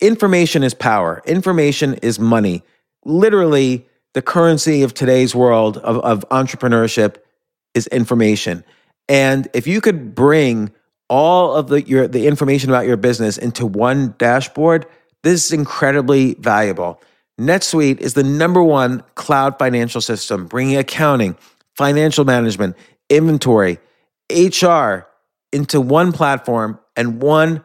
information is power, information is money. Literally, the currency of today's world of, of entrepreneurship is information. And if you could bring all of the your the information about your business into one dashboard, this is incredibly valuable. NetSuite is the number one cloud financial system, bringing accounting, financial management, inventory, HR into one platform and one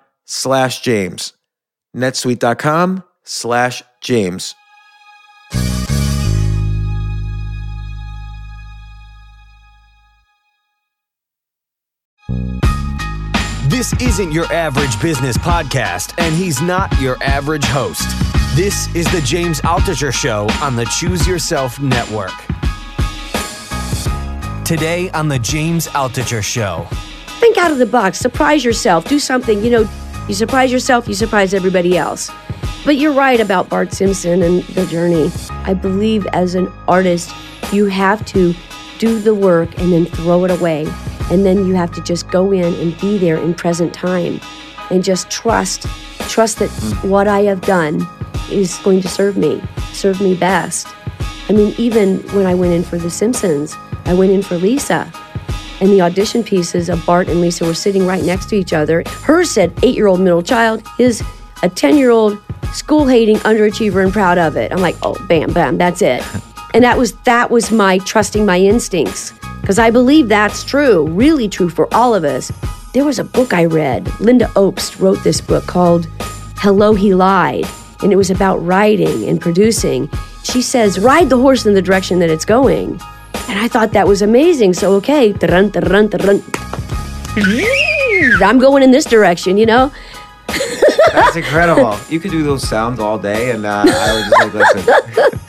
slash James. netsuite.com slash James. This isn't your average business podcast, and he's not your average host. This is the James Altucher Show on the Choose Yourself Network. Today on the James Altucher Show. Think out of the box, surprise yourself, do something. You know, you surprise yourself, you surprise everybody else. But you're right about Bart Simpson and the journey. I believe as an artist, you have to do the work and then throw it away and then you have to just go in and be there in present time and just trust, trust that what I have done is going to serve me, serve me best. I mean, even when I went in for The Simpsons, I went in for Lisa. And the audition pieces of Bart and Lisa were sitting right next to each other. Hers said eight year old middle child, his a 10 year old school hating underachiever and proud of it. I'm like, oh, bam, bam, that's it. And that was that was my trusting my instincts because I believe that's true, really true for all of us. There was a book I read. Lynda Obst wrote this book called Hello, He Lied, and it was about writing and producing. She says, ride the horse in the direction that it's going. And I thought that was amazing. So, okay, I'm going in this direction, you know? That's incredible. You could do those sounds all day, and uh, I would just like, listen.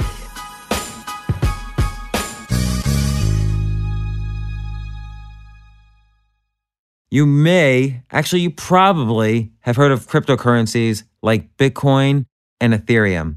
You may, actually, you probably have heard of cryptocurrencies like Bitcoin and Ethereum.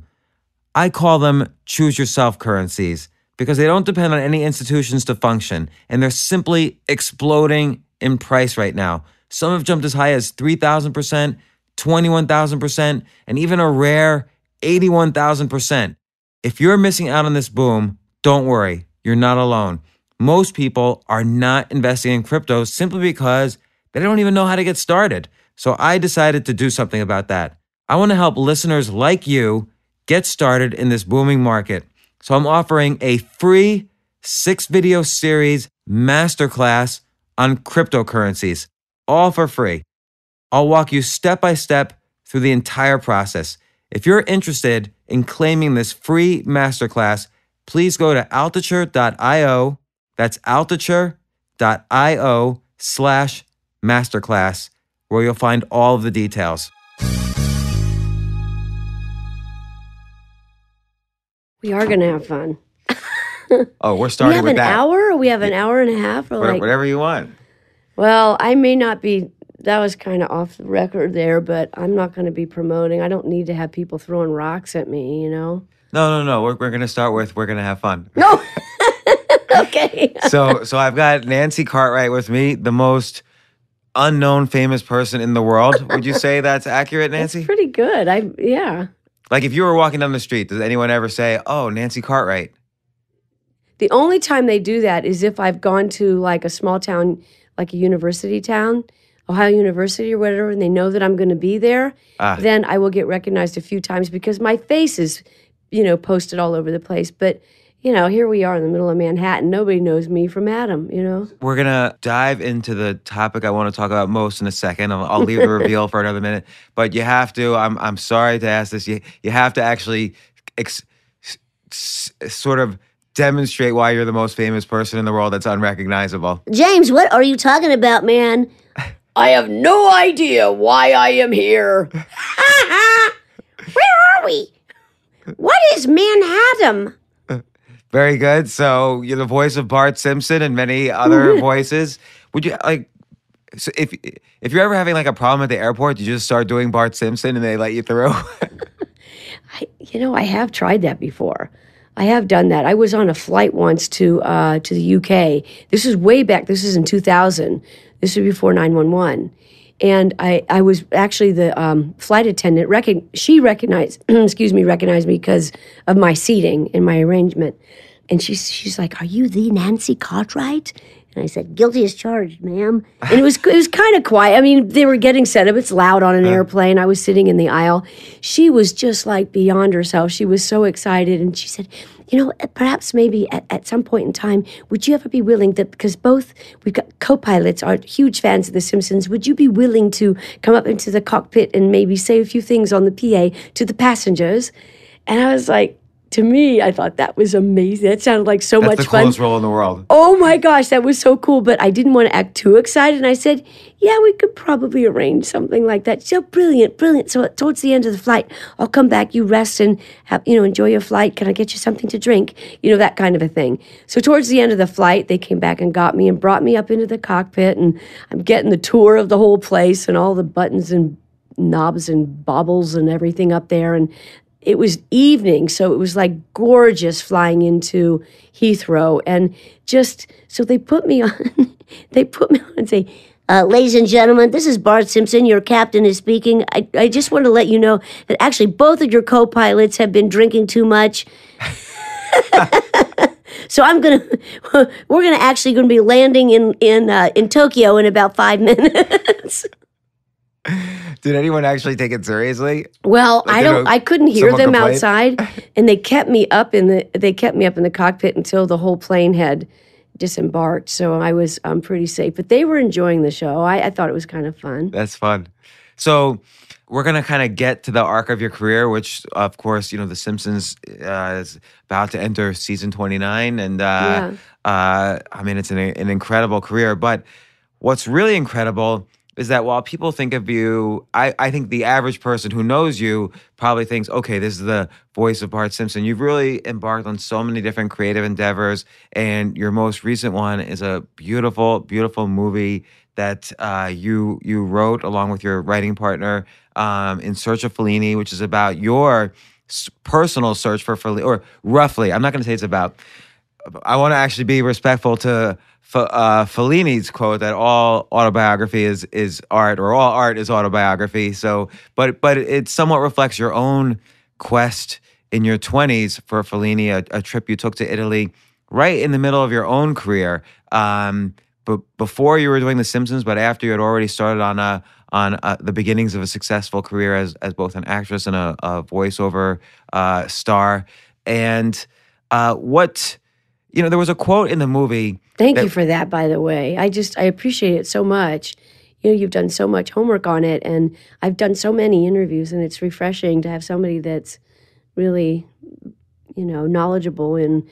I call them choose yourself currencies because they don't depend on any institutions to function and they're simply exploding in price right now. Some have jumped as high as 3,000%, 21,000%, and even a rare 81,000%. If you're missing out on this boom, don't worry, you're not alone. Most people are not investing in crypto simply because they don't even know how to get started. So I decided to do something about that. I want to help listeners like you get started in this booming market. So I'm offering a free six video series masterclass on cryptocurrencies, all for free. I'll walk you step by step through the entire process. If you're interested in claiming this free masterclass, please go to altucher.io. That's altucher.io slash masterclass where you'll find all of the details. We are going to have fun. oh, we're starting we have an that. hour or we have an hour and a half or like, whatever you want. Well, I may not be that was kind of off the record there, but I'm not going to be promoting. I don't need to have people throwing rocks at me, you know. No, no, no. We're we're going to start with we're going to have fun. No. okay. so so I've got Nancy Cartwright with me, the most unknown famous person in the world. Would you say that's accurate, Nancy? That's pretty good. I yeah. Like if you were walking down the street, does anyone ever say, "Oh, Nancy Cartwright"? The only time they do that is if I've gone to like a small town, like a university town, Ohio University or whatever, and they know that I'm going to be there. Ah. Then I will get recognized a few times because my face is, you know, posted all over the place. But you know, here we are in the middle of Manhattan. Nobody knows me from Adam. You know. We're gonna dive into the topic I want to talk about most in a second. I'll, I'll leave the reveal for another minute, but you have to. I'm I'm sorry to ask this. You you have to actually ex, s, s- sort of demonstrate why you're the most famous person in the world that's unrecognizable. James, what are you talking about, man? I have no idea why I am here. Where are we? What is Manhattan? Very good. So you're the voice of Bart Simpson and many other voices. Would you like? So if if you're ever having like a problem at the airport, you just start doing Bart Simpson and they let you through. I, you know, I have tried that before. I have done that. I was on a flight once to uh, to the UK. This is way back. This is in 2000. This was before 911. And I, I was actually the um, flight attendant. Recog- she recognized, excuse me, recognized me because of my seating and my arrangement. And she's she's like, "Are you the Nancy Cartwright?" And I said, "Guilty as charged, ma'am." And it was it was kind of quiet. I mean, they were getting set up. It's loud on an uh-huh. airplane. I was sitting in the aisle. She was just like beyond herself. She was so excited, and she said, "You know, perhaps maybe at, at some point in time, would you ever be willing that because both we've got co-pilots are huge fans of The Simpsons. Would you be willing to come up into the cockpit and maybe say a few things on the PA to the passengers?" And I was like. To me, I thought that was amazing. That sounded like so That's much the fun. coolest role in the world. Oh my gosh, that was so cool. But I didn't want to act too excited. And I said, Yeah, we could probably arrange something like that. So brilliant, brilliant. So towards the end of the flight, I'll come back, you rest and have, you know, enjoy your flight. Can I get you something to drink? You know, that kind of a thing. So towards the end of the flight, they came back and got me and brought me up into the cockpit. And I'm getting the tour of the whole place and all the buttons and knobs and baubles and everything up there. And it was evening, so it was like gorgeous flying into Heathrow, and just so they put me on. they put me on and say, uh, "Ladies and gentlemen, this is Bart Simpson. Your captain is speaking. I, I just want to let you know that actually both of your co-pilots have been drinking too much." So I'm gonna, we're gonna actually gonna be landing in in uh, in Tokyo in about five minutes. Did anyone actually take it seriously? Well, I don't. I couldn't hear them complain? outside, and they kept me up in the. They kept me up in the cockpit until the whole plane had disembarked. So I was um, pretty safe. But they were enjoying the show. I, I thought it was kind of fun. That's fun. So we're gonna kind of get to the arc of your career, which of course you know The Simpsons uh, is about to enter season twenty nine, and uh, uh, I mean it's an, an incredible career. But what's really incredible is that while people think of you, I, I think the average person who knows you probably thinks, okay, this is the voice of Bart Simpson. You've really embarked on so many different creative endeavors, and your most recent one is a beautiful, beautiful movie that uh, you you wrote along with your writing partner, um, In Search of Fellini, which is about your personal search for Fellini, or roughly. I'm not going to say it's about. I want to actually be respectful to uh, Fellini's quote that all autobiography is is art, or all art is autobiography. So, but but it somewhat reflects your own quest in your 20s for Fellini, a, a trip you took to Italy, right in the middle of your own career. Um, but before you were doing The Simpsons, but after you had already started on a on the beginnings of a successful career as as both an actress and a, a voiceover uh, star. And uh, what you know, there was a quote in the movie. Thank that- you for that, by the way. I just I appreciate it so much. You know, you've done so much homework on it, and I've done so many interviews, and it's refreshing to have somebody that's really, you know, knowledgeable in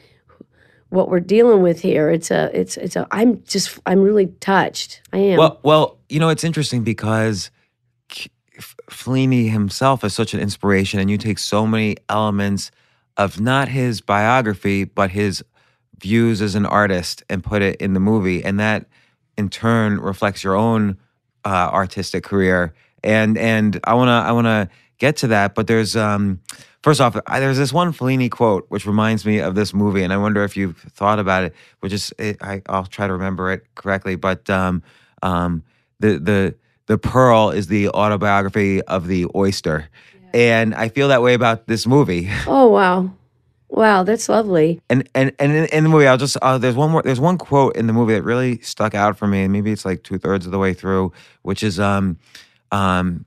what we're dealing with here. It's a, it's, it's a. I'm just, I'm really touched. I am. Well, well, you know, it's interesting because Fellini himself is such an inspiration, and you take so many elements of not his biography, but his views as an artist and put it in the movie, and that in turn reflects your own uh, artistic career. And and I wanna I wanna get to that, but there's um, first off, I, there's this one Fellini quote which reminds me of this movie, and I wonder if you've thought about it. Which is, it, I, I'll try to remember it correctly, but um, um, the the the pearl is the autobiography of the oyster, and I feel that way about this movie. Oh wow, wow, that's lovely. And and and in, in the movie, I'll just uh, there's one more there's one quote in the movie that really stuck out for me, and maybe it's like two thirds of the way through, which is um um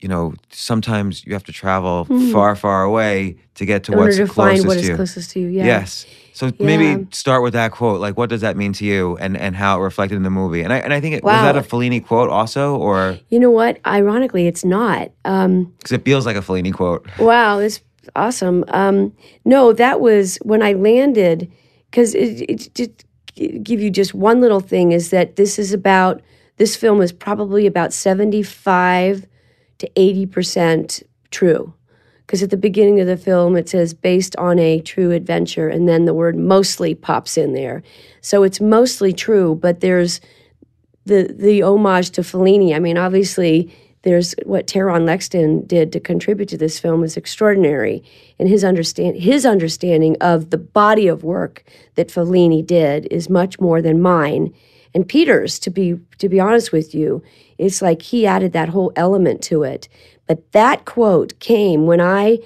you know sometimes you have to travel far far away to get to Mm-hmm. In what's order to closest find what to is you. closest to you. Yeah. Yes. So Yeah. maybe start with that quote. Like, what does that mean to you, and and how it reflected in the movie? And I and I think it was that a Fellini quote also, or You know what? Ironically, it's not. Um, because it feels like a Fellini quote. Wow, that's awesome. Um, no, that was when I landed, because it, it just give you just one little thing is that this is about this film is probably about seventy five to eighty percent true. Because at the beginning of the film, it says based on a true adventure, and then the word mostly pops in there. So it's mostly true, but there's the the homage to Fellini. I mean, obviously, there's what Taron Lexton did to contribute to this film is extraordinary, and his understand his understanding of the body of work that Fellini did is much more than mine. And Peter's, to be to be honest with you, it's like he added that whole element to it. But that quote came when I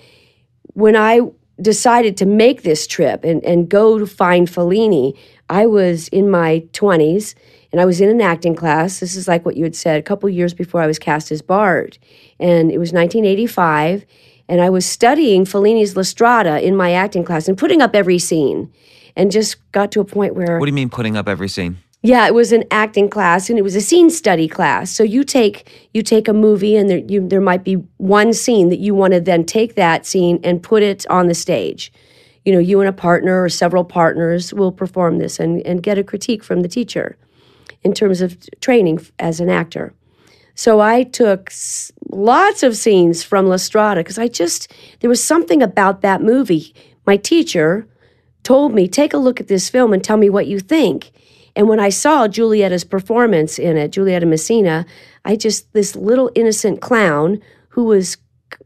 when I decided to make this trip and, and go to find Fellini, I was in my 20s and I was in an acting class. This is like what you had said a couple years before I was cast as Bart. And it was 1985. And I was studying Fellini's La Strada in my acting class and putting up every scene. And just got to a point where What do you mean putting up every scene? yeah, it was an acting class and it was a scene study class. So you take you take a movie and there you there might be one scene that you want to then take that scene and put it on the stage. You know, you and a partner or several partners will perform this and, and get a critique from the teacher in terms of training as an actor. So I took lots of scenes from La Strada because I just there was something about that movie. My teacher told me, take a look at this film and tell me what you think. And when I saw Giulietta's performance in it, Giulietta Masina, I just, this little innocent clown who was,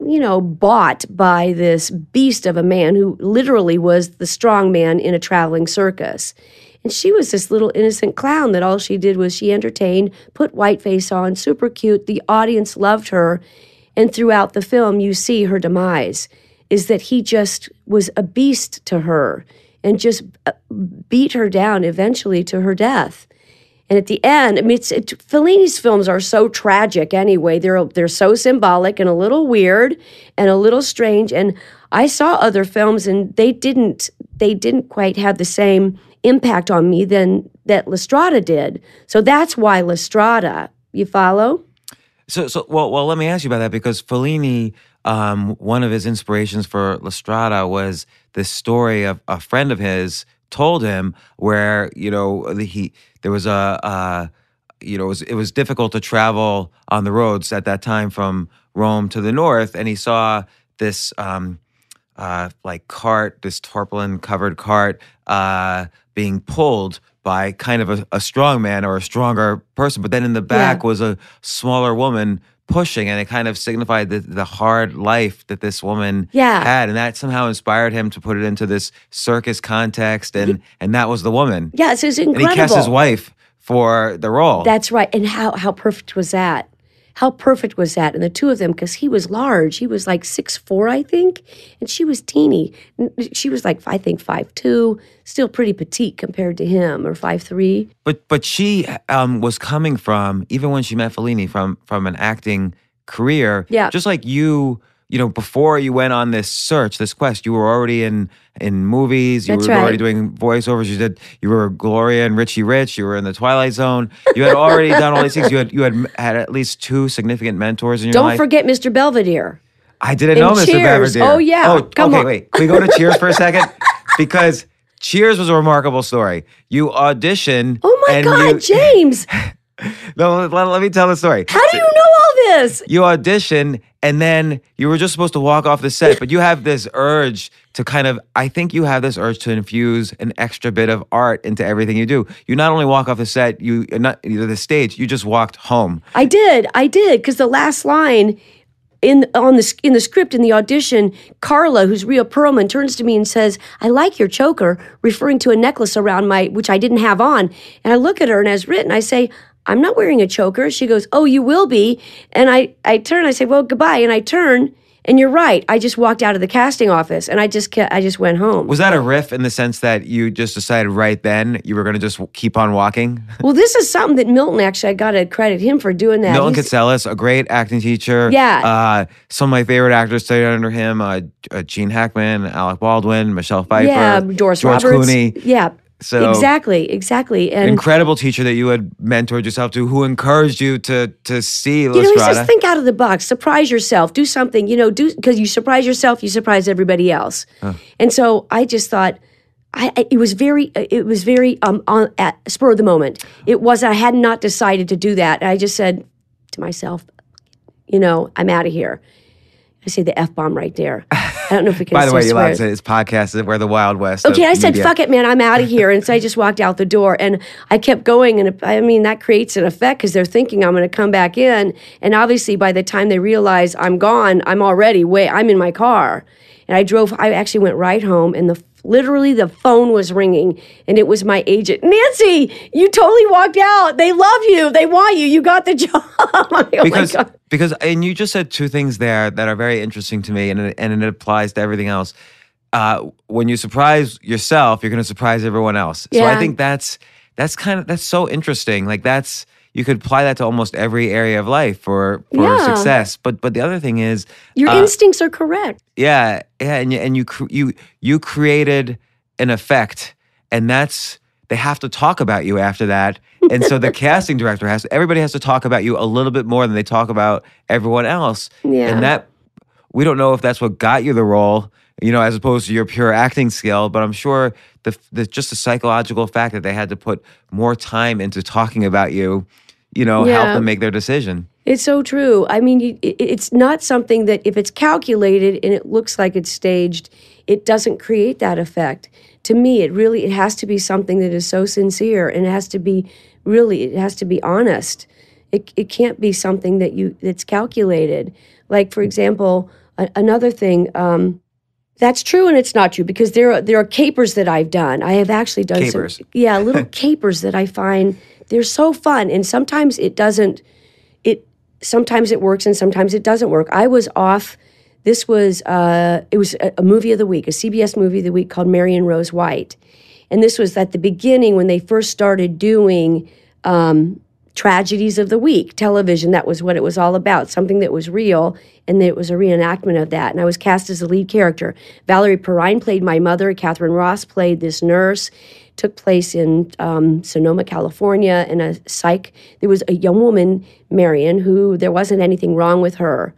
you know, bought by this beast of a man who literally was the strong man in a traveling circus. And she was this little innocent clown that all she did was she entertained, put white face on, super cute. The audience loved her. And throughout the film, you see her demise is that he just was a beast to her and just uh, beat her down eventually to her death. And at the end, I mean, it's, it, Fellini's films are so tragic anyway. They're they're so symbolic and a little weird and a little strange. And I saw other films, and they didn't they didn't quite have the same impact on me than that La Strada did. So that's why La Strada. You follow? So, so well, well, let me ask you about that because Fellini, um, one of his inspirations for La Strada was this story of a friend of his told him where you know he there was a uh, you know it was, it was difficult to travel on the roads at that time from Rome to the north, and he saw this um, uh, like cart, this tarpaulin covered cart, uh, being pulled by kind of a, a strong man or a stronger person. But then in the back was a smaller woman pushing, and it kind of signified the, the hard life that this woman Yeah. had. And that somehow inspired him to put it into this circus context. And, and that was the woman. Yeah, it's, it's And incredible. he cast his wife for the role. That's right. And how how perfect was that? How perfect was that? And the two of them, because he was large, he was like six four, I think, and she was teeny. She was like I think five two, still pretty petite compared to him, or five three. But but she um, was coming from even when she met Fellini from from an acting career. Yeah. Just like you, you know, before you went on this search, this quest, you were already in in movies. You That's were already doing voiceovers. You did. You were Gloria and Richie Rich. You were in the Twilight Zone. You had already done all these things. You had you had had at least two significant mentors in your Don't life. forget Mr. Belvedere. I didn't And know Mr. Cheers. Belvedere. Oh, yeah. Oh, Come okay. on. Wait. Can we go to Cheers for a second? Because Cheers was a remarkable story. You audition. Oh my God, you, James! No, let, let me tell the story. How do you know all this? You audition, and then you were just supposed to walk off the set, but you have this urge to kind of, I think you have this urge to infuse an extra bit of art into everything you do. You not only walk off the set, you uh, not the stage, you just walked home. I did, I did, because the last line in on the in the script in the audition, Carla, who's Rhea Perlman, turns to me and says, "I like your choker," referring to a necklace around my which I didn't have on. And I look at her and as written, I say, "I'm not wearing a choker." She goes, "Oh, you will be." And I I turn, I say, "Well, goodbye," and I turn. And you're right. I just walked out of the casting office and I just kept, I just went home. Was that a riff in the sense that you just decided right then you were going to just keep on walking? Well, this is something that Milton actually I got to credit him for doing that. Milton Katselas, a great acting teacher. Yeah. Uh, some of my favorite actors studied under him: uh, uh, Gene Hackman, Alec Baldwin, Michelle Pfeiffer, yeah, Doris George Roberts. Clooney. Yeah. So- exactly, exactly. And Incredible teacher that you had mentored yourself to, who encouraged you to to see You know, he says, think out of the box, surprise yourself, do something, you know, do because you surprise yourself, you surprise everybody else. And so I just thought, I, I- it was very, it was very um on at spur of the moment. It was I had not decided to do that. And I just said to myself, you know, I'm out of here. I say the f bomb right there. I don't know if we can. By the way, you're allowed to say it's podcast. is where the Wild West. Okay, I said, media. fuck it, man, I'm out of here. And so I just walked out the door and I kept going. And I mean, that creates an effect because they're thinking I'm going to come back in. And obviously, by the time they realize I'm gone, I'm already way, I'm in my car. And I drove, I actually went right home and the literally the phone was ringing and it was my agent. Nancy, you totally walked out. They love you. They want you. You got the job. Oh because my God. because and you just said two things there that are very interesting to me, and it, and it applies to everything else. Uh, when you surprise yourself, you're going to surprise everyone else. So I think that's that's kind of that's so interesting. Like that's you could apply that to almost every area of life for for Yeah. success. But but the other thing is, Your uh, instincts are correct. yeah, yeah, and you, and you you you created an effect, and that's they have to talk about you after that, and so the casting director has everybody has to talk about you a little bit more than they talk about everyone else, Yeah. and that we don't know if that's what got you the role, you know, as opposed to your pure acting skill, but I'm sure the the just the psychological fact that they had to put more time into talking about you, you know, Yeah. helped them make their decision. It's so true. I mean, it's not something that if it's calculated and it looks like it's staged, it doesn't create that effect. To me, it really it has to be something that is so sincere and it has to be really it has to be honest. It it can't be something that you that's calculated. Like for example, a, another thing. Um, that's true and it's not true because there are there are capers that I've done. I have actually done Capers. some yeah, little capers that I find they're so fun and sometimes it doesn't it sometimes it works and sometimes it doesn't work. I was off. This was uh, it was a, a movie of the week, a CBS movie of the week called Marion Rose White, and this was at the beginning when they first started doing um, tragedies of the week television. That was what it was all about, something that was real, and it was a reenactment of that. And I was cast as the lead character. Valerie Perrine played my mother. Katharine Ross played this nurse took place in um, Sonoma, California, in a psych. There was a young woman, Marion, who there wasn't anything wrong with her,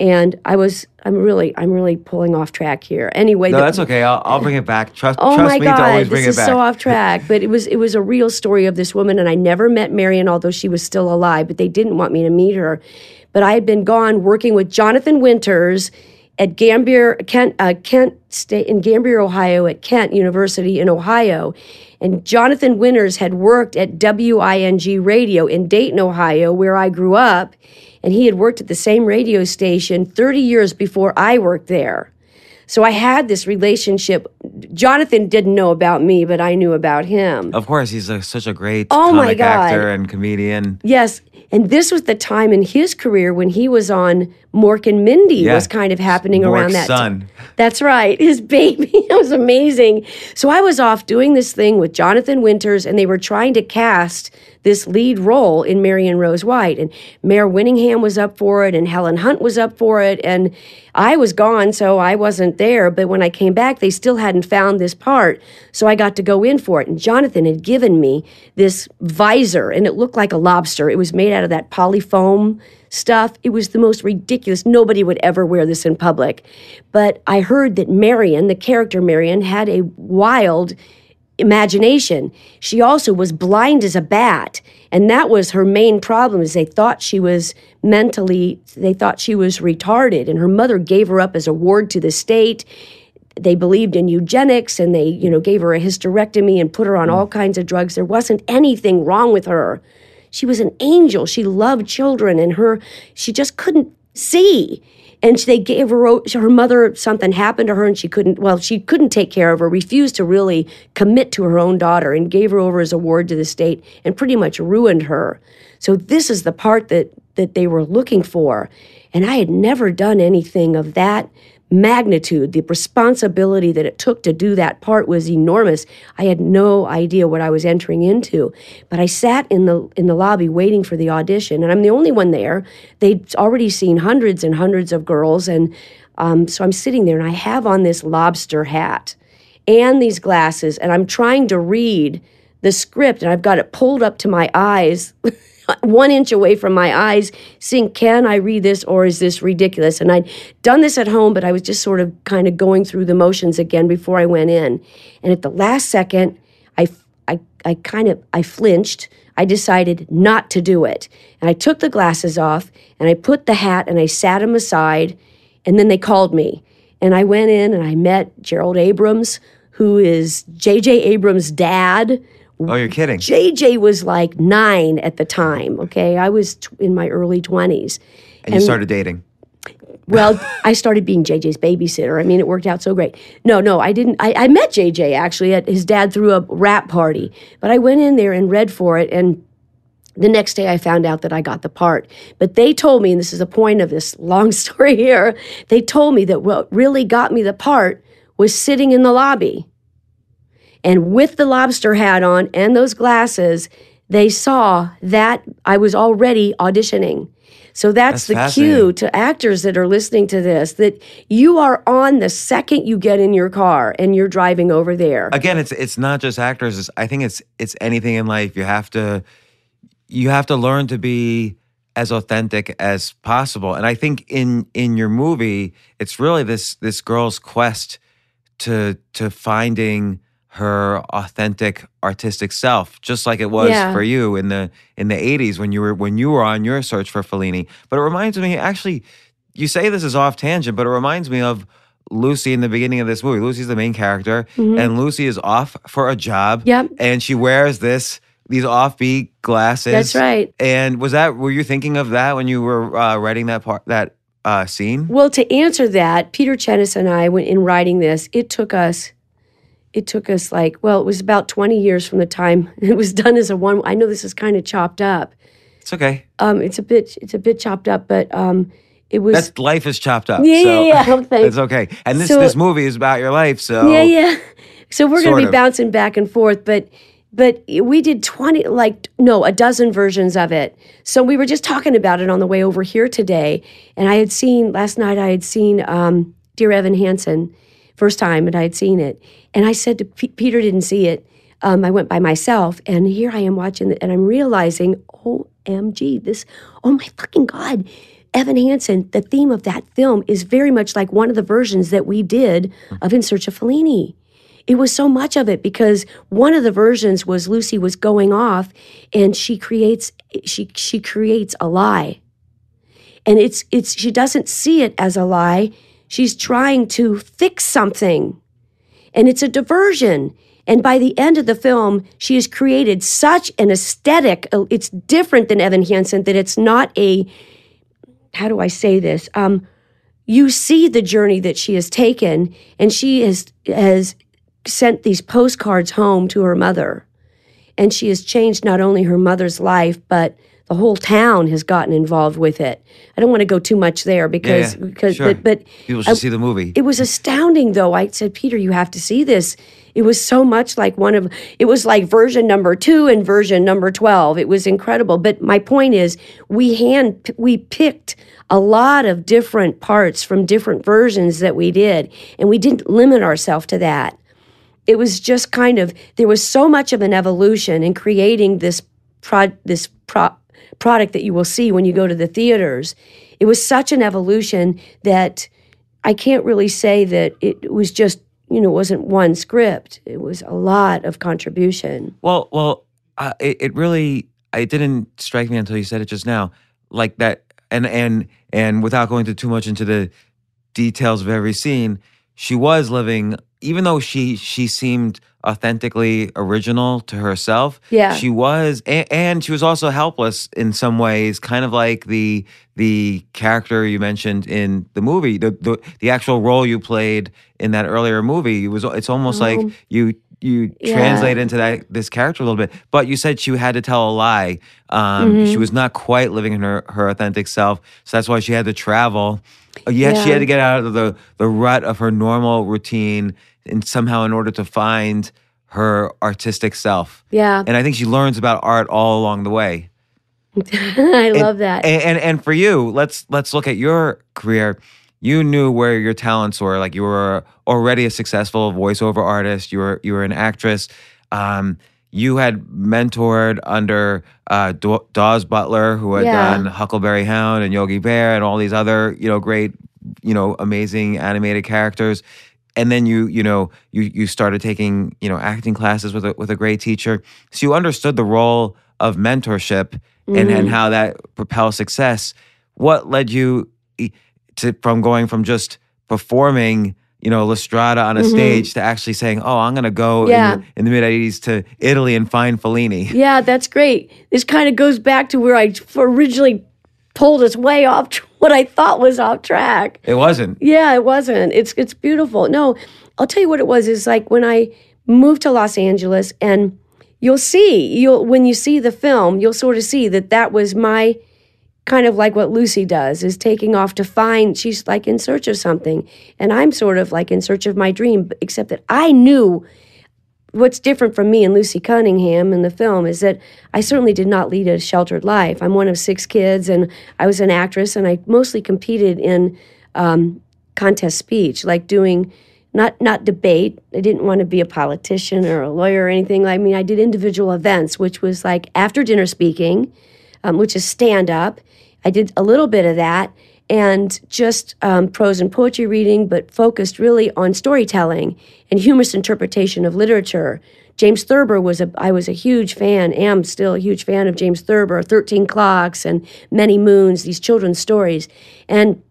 and I was. I'm really. I'm really pulling off track here. Anyway, No, the- that's okay. I'll, I'll bring it back. Trust, Oh trust my me to God, always bring this is so off track. But it was it was a real story of this woman, and I never met Marion, although she was still alive. But they didn't want me to meet her. But I had been gone working with Jonathan Winters at Gambier Kent uh, Kent State in Gambier, Ohio, at Kent University in Ohio. And Jonathan Winters had worked at WING Radio in Dayton, Ohio, where I grew up. And he had worked at the same radio station 30 years before I worked there. So I had this relationship. Jonathan didn't know about me, but I knew about him. Of course, he's a, such a great Oh my God. actor and comedian. Yes. And this was the time in his career when he was on Mork and Mindy Yeah. was kind of happening around that son. time. That's right. His baby. it was amazing. So I was off doing this thing with Jonathan Winters, and they were trying to cast this lead role in Marion Rose White. And Mare Winningham was up for it, and Helen Hunt was up for it. And I was gone, so I wasn't there. But when I came back, they still hadn't found this part. So I got to go in for it. And Jonathan had given me this visor, and it looked like a lobster. It was made out of that polyfoam stuff. It was the most ridiculous. Nobody would ever wear this in public. But I heard that Marion, the character Marion, had a wild imagination. She also was blind as a bat, and that was her main problem is they thought she was mentally they thought she was retarded and her mother gave her up as a ward to the state. They believed in eugenics and they, you know, gave her a hysterectomy and put her on all kinds of drugs. There wasn't anything wrong with her. She was an angel. She loved children and her she just couldn't see. and they gave her her mother something happened to her and she couldn't well she couldn't take care of her refused to really commit to her own daughter and gave her over as a ward to the state and pretty much ruined her so this is the part that that they were looking for and i had never done anything of that magnitude the responsibility that it took to do that part was enormous. I had no idea what i was entering into but i sat in the in the lobby waiting for the audition and i'm the only one there. They'd already seen hundreds and hundreds of girls and um, so i'm sitting there and i have on this lobster hat and these glasses and i'm trying to read the script and i've got it pulled up to my eyes one inch away from my eyes, saying, Can I read this or is this ridiculous? And I'd done this at home, but I was just sort of kind of going through the motions again before I went in. And at the last second, I, I, I kind of I flinched. I decided not to do it. And I took the glasses off and I put the hat and I sat him aside. And then they called me. And I went in and I met Gerald Abrams, who is J.J. Abrams' dad Oh, you're kidding. JJ was like nine at the time. Okay. I was t- in my early 20s. And you started dating. Well, I started being JJ's babysitter. I mean, it worked out so great. No, no, I didn't. I, I met JJ actually at his dad threw a rap party, but I went in there and read for it. And the next day I found out that I got the part. But they told me, and this is the point of this long story here, they told me that what really got me the part was sitting in the lobby. And with the lobster hat on and those glasses, they saw that I was already auditioning. So that's, That's the cue to actors that are listening to this that you are on the second you get in your car and you're driving over there. Again, it's it's not just actors. It's, I think it's it's anything in life. You have to you have to learn to be as authentic as possible. And I think in in your movie, it's really this this girl's quest to to finding her authentic artistic self, just like it was Yeah. for you in the in the eighties when you were when you were on your search for Fellini. But it reminds me, actually, you say this is off tangent, but it reminds me of Lucy in the beginning of this movie. Lucy's the main character, and Lucy is off for a job. Mm-hmm. Yep. And she wears this these offbeat glasses. That's right. And was that were you thinking of that when you were uh, writing that part that uh, scene? Well, to answer that, Peter Chenis and I, when in writing this, it took us, it took us like, well, it was about 20 years from the time it was done as a one. I know this is kind of chopped up. It's okay. Um, it's a bit, it's a bit chopped up, but um, it was. That's life is chopped up. Yeah, so yeah, yeah. It's okay. And this So- this movie is about your life. So Yeah, yeah. So we're going to be of. bouncing back and forth, but but we did 20 like no, a dozen versions of it. So we were just talking about it on the way over here today, and I had seen last night I had seen um Dear Evan Hansen first time and I had seen it. And I said to P- Peter didn't see it. Um, I went by myself and here I am watching it and I'm realizing, OMG, this oh my fucking God. Evan Hansen, the theme of that film is very much like one of the versions that we did of In Search of Fellini it was so much of it because one of the versions was Lucy was going off and she creates she she creates a lie. And it's it's she doesn't see it as a lie. She's trying to fix something. And it's a diversion. And by the end of the film, she has created such an aesthetic. It's different than Evan Hansen that it's not a how do I say this? Um, you see the journey that she has taken, and she has has sent these postcards home to her mother, and she has changed not only her mother's life, but the whole town has gotten involved with it. I don't want to go too much there because yeah, because sure. but, but people should see the movie. it was astounding though. I said, Peter, you have to see this. It was so much like one of it was like version number two and version number twelve. It was incredible. But my point is we hand we picked a lot of different parts from different versions that we did, and we didn't limit ourselves to that. It was just kind of there was so much of an evolution in creating this prod this pro, product that you will see when you go to the theaters. It was such an evolution that I can't really say that it was just, you know, wasn't one script. It was a lot of contribution. Well, well, uh, it, it really it didn't strike me until you said it just now, like that, and and and without going to too much into the details of every scene, she was living, even though she she seemed authentically original to herself. Yeah. She was and, and she was also helpless in some ways, kind of like the the character you mentioned in the movie, the the, the actual role you played in that earlier movie. It was it's almost like you you Yeah. translate into that this character a little bit. But you said she had to tell a lie. Um, She was not quite living in her her authentic self, so that's why she had to travel. Yet she had to get out of the the rut of her normal routine, and somehow in order to find her artistic self. Yeah. And I think she learns about art all along the way. I love that. And, and and for you, let's let's look at your career. You knew where your talents were. Like you were already a successful voiceover artist. You were you were an actress. Um, you had mentored under uh, Daw- Daws Butler, who had Yeah. done Huckleberry Hound and Yogi Bear and all these other you know great you know amazing animated characters. And then you you know you you started taking you know acting classes with a with a great teacher. So you understood the role of mentorship and, and mm. how that propels success. What led you to from going from just performing, you know, La Strada on a mm-hmm. stage to actually saying, "Oh, I'm going to go Yeah. in, the, in the mid '80s to Italy and find Fellini." Yeah, that's great. This kind of goes back to where I originally pulled us way off what I thought was off track. It wasn't. Yeah, it wasn't. It's it's beautiful. No, I'll tell you what it was. Is like when I moved to Los Angeles, and you'll see you'll when you see the film, you'll sort of see that that was my kind of like what Lucy does is taking off to find. She's like in search of something, and I'm sort of like in search of my dream. Except that I knew what's different from me and Lucy Cunningham in the film is that I certainly did not lead a sheltered life. I'm one of six kids, and I was an actress, and I mostly competed in um, contest speech, like doing not not debate. I didn't want to be a politician or a lawyer or anything. I mean, I did individual events, which was like after dinner speaking, um, which is stand up. I did a little bit of that and just um, prose and poetry reading, but focused really on storytelling and humorous interpretation of literature. James Thurber was a I was a huge fan, am still a huge fan of James Thurber, Thirteen Clocks and Many Moons, these children's stories. And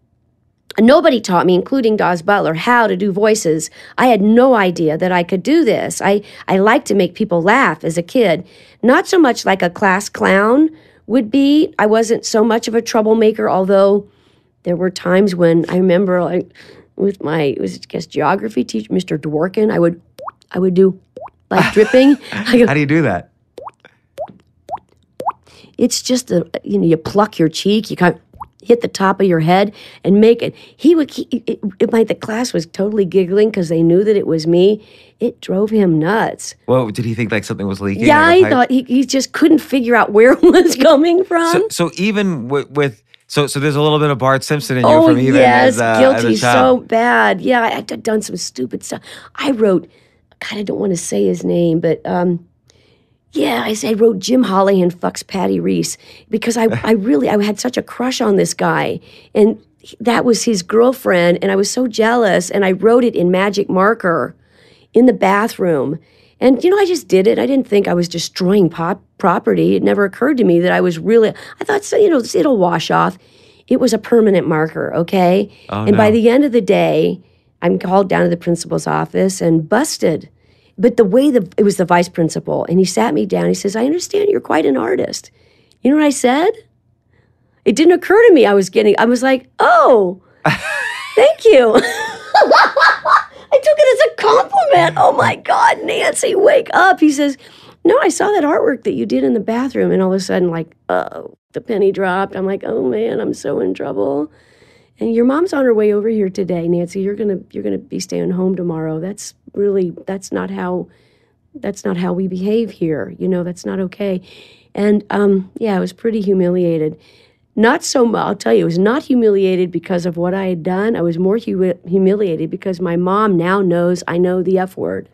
Nobody taught me, including Daws Butler, how to do voices. I had no idea that I could do this. I, I liked to make people laugh as a kid. Not so much like a class clown would be. I wasn't so much of a troublemaker, although there were times when I remember like with my it was I guess geography teacher, Mr. Dworkin, I would I would do like dripping. Go, How do you do that? it's just a you know you pluck your cheek you kind of hit the top of your head and make it he would he, it, it, my, the class was totally giggling because they knew that it was me it drove him nuts Well, did he think like something was leaking? yeah like a i pipe? thought he, he just couldn't figure out where it was coming from So, so even with, with so so there's a little bit of Bart Simpson in you oh from even yes. as, uh, as guilty. a so bad. Yeah I, i'd done some stupid stuff. I wrote god i don't want to say his name but um Yeah, I, I wrote Jim Hollihan fucks Patty Reese because I, I really I had such a crush on this guy. And that was his girlfriend and I was so jealous and I wrote it in magic marker in the bathroom. And you know I just did it. I didn't think I was destroying pop property it never occurred to me that I was really I thought so you know it'll wash off it was a permanent marker okay Oh, and by the end of the day I'm called down to the principal's office and busted but the way the it was the vice principal, and he sat me down. He says, "I understand you're quite an artist." You know what I said? It didn't occur to me I was getting. I was like, "Oh, thank you." I took it as a compliment. Oh my God, Nancy, wake up! He says, "No, I saw that artwork that you did in the bathroom," and all of a sudden, like, oh, the penny dropped. I'm like, "Oh man, I'm so in trouble." And your mom's on her way over here today, Nancy. You're gonna you're gonna be staying home tomorrow. That's really that's not how that's not how we behave here. You know, that's not okay. And um, yeah, I was pretty humiliated. Not so much. I'll tell you, I was not humiliated because of what I had done. I was more hu- humiliated because my mom now knows I know the F word.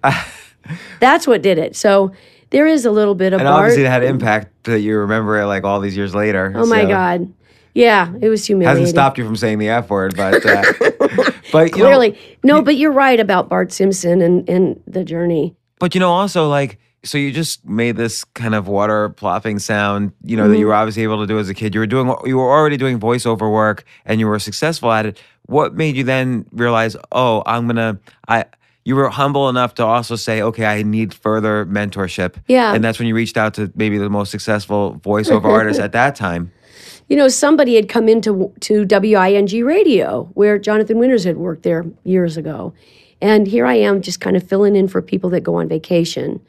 that's what did it. So there is a little bit of And art. obviously, it had impact that you remember it like all these years later. Oh my God. Yeah, it was humiliating. Hasn't stopped you from saying the F word, but uh, but you know, Clearly. no, but you're right about Bart Simpson and, and the journey. But you know, also like, so you just made this kind of water plopping sound, you know, that Mm-hmm. you were obviously able to do as a kid. You were doing, you were already doing voiceover work, and you were successful at it. What made you then realize, oh, I'm gonna, I, you were humble enough to also say, okay, I need further mentorship. Yeah. And that's when you reached out to maybe the most successful voiceover artist at that time. you know, somebody had come into to WING radio where Jonathan Winters had worked there years ago. And here I am just kind of filling in for people that go on vacation.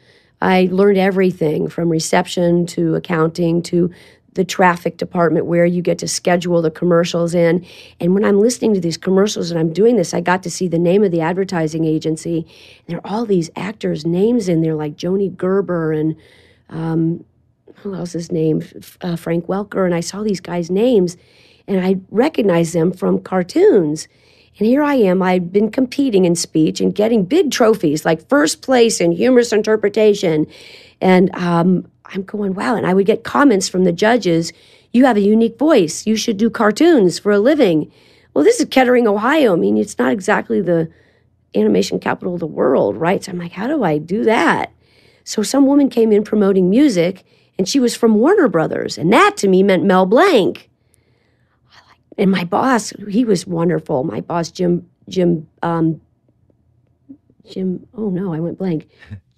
I learned everything from reception to accounting to the traffic department where you get to schedule the commercials in. And when I'm listening to these commercials and I'm doing this, I got to see the name of the advertising agency. And there are all these actors' names in there, like Joni Gerber and um, who else is name? Uh, Frank Welker. And I saw these guys' names and I recognized them from cartoons. And here I am, I'd been competing in speech and getting big trophies like first place in humorous interpretation. And um, I'm going, wow. And I would get comments from the judges you have a unique voice. You should do cartoons for a living. Well, this is Kettering, Ohio. I mean, it's not exactly the animation capital of the world, right? So I'm like, how do I do that? So some woman came in promoting music, and she was from Warner Brothers. And that to me meant Mel Blanc. And my boss, he was wonderful. My boss, Jim, Jim, um, Jim, oh no, I went blank.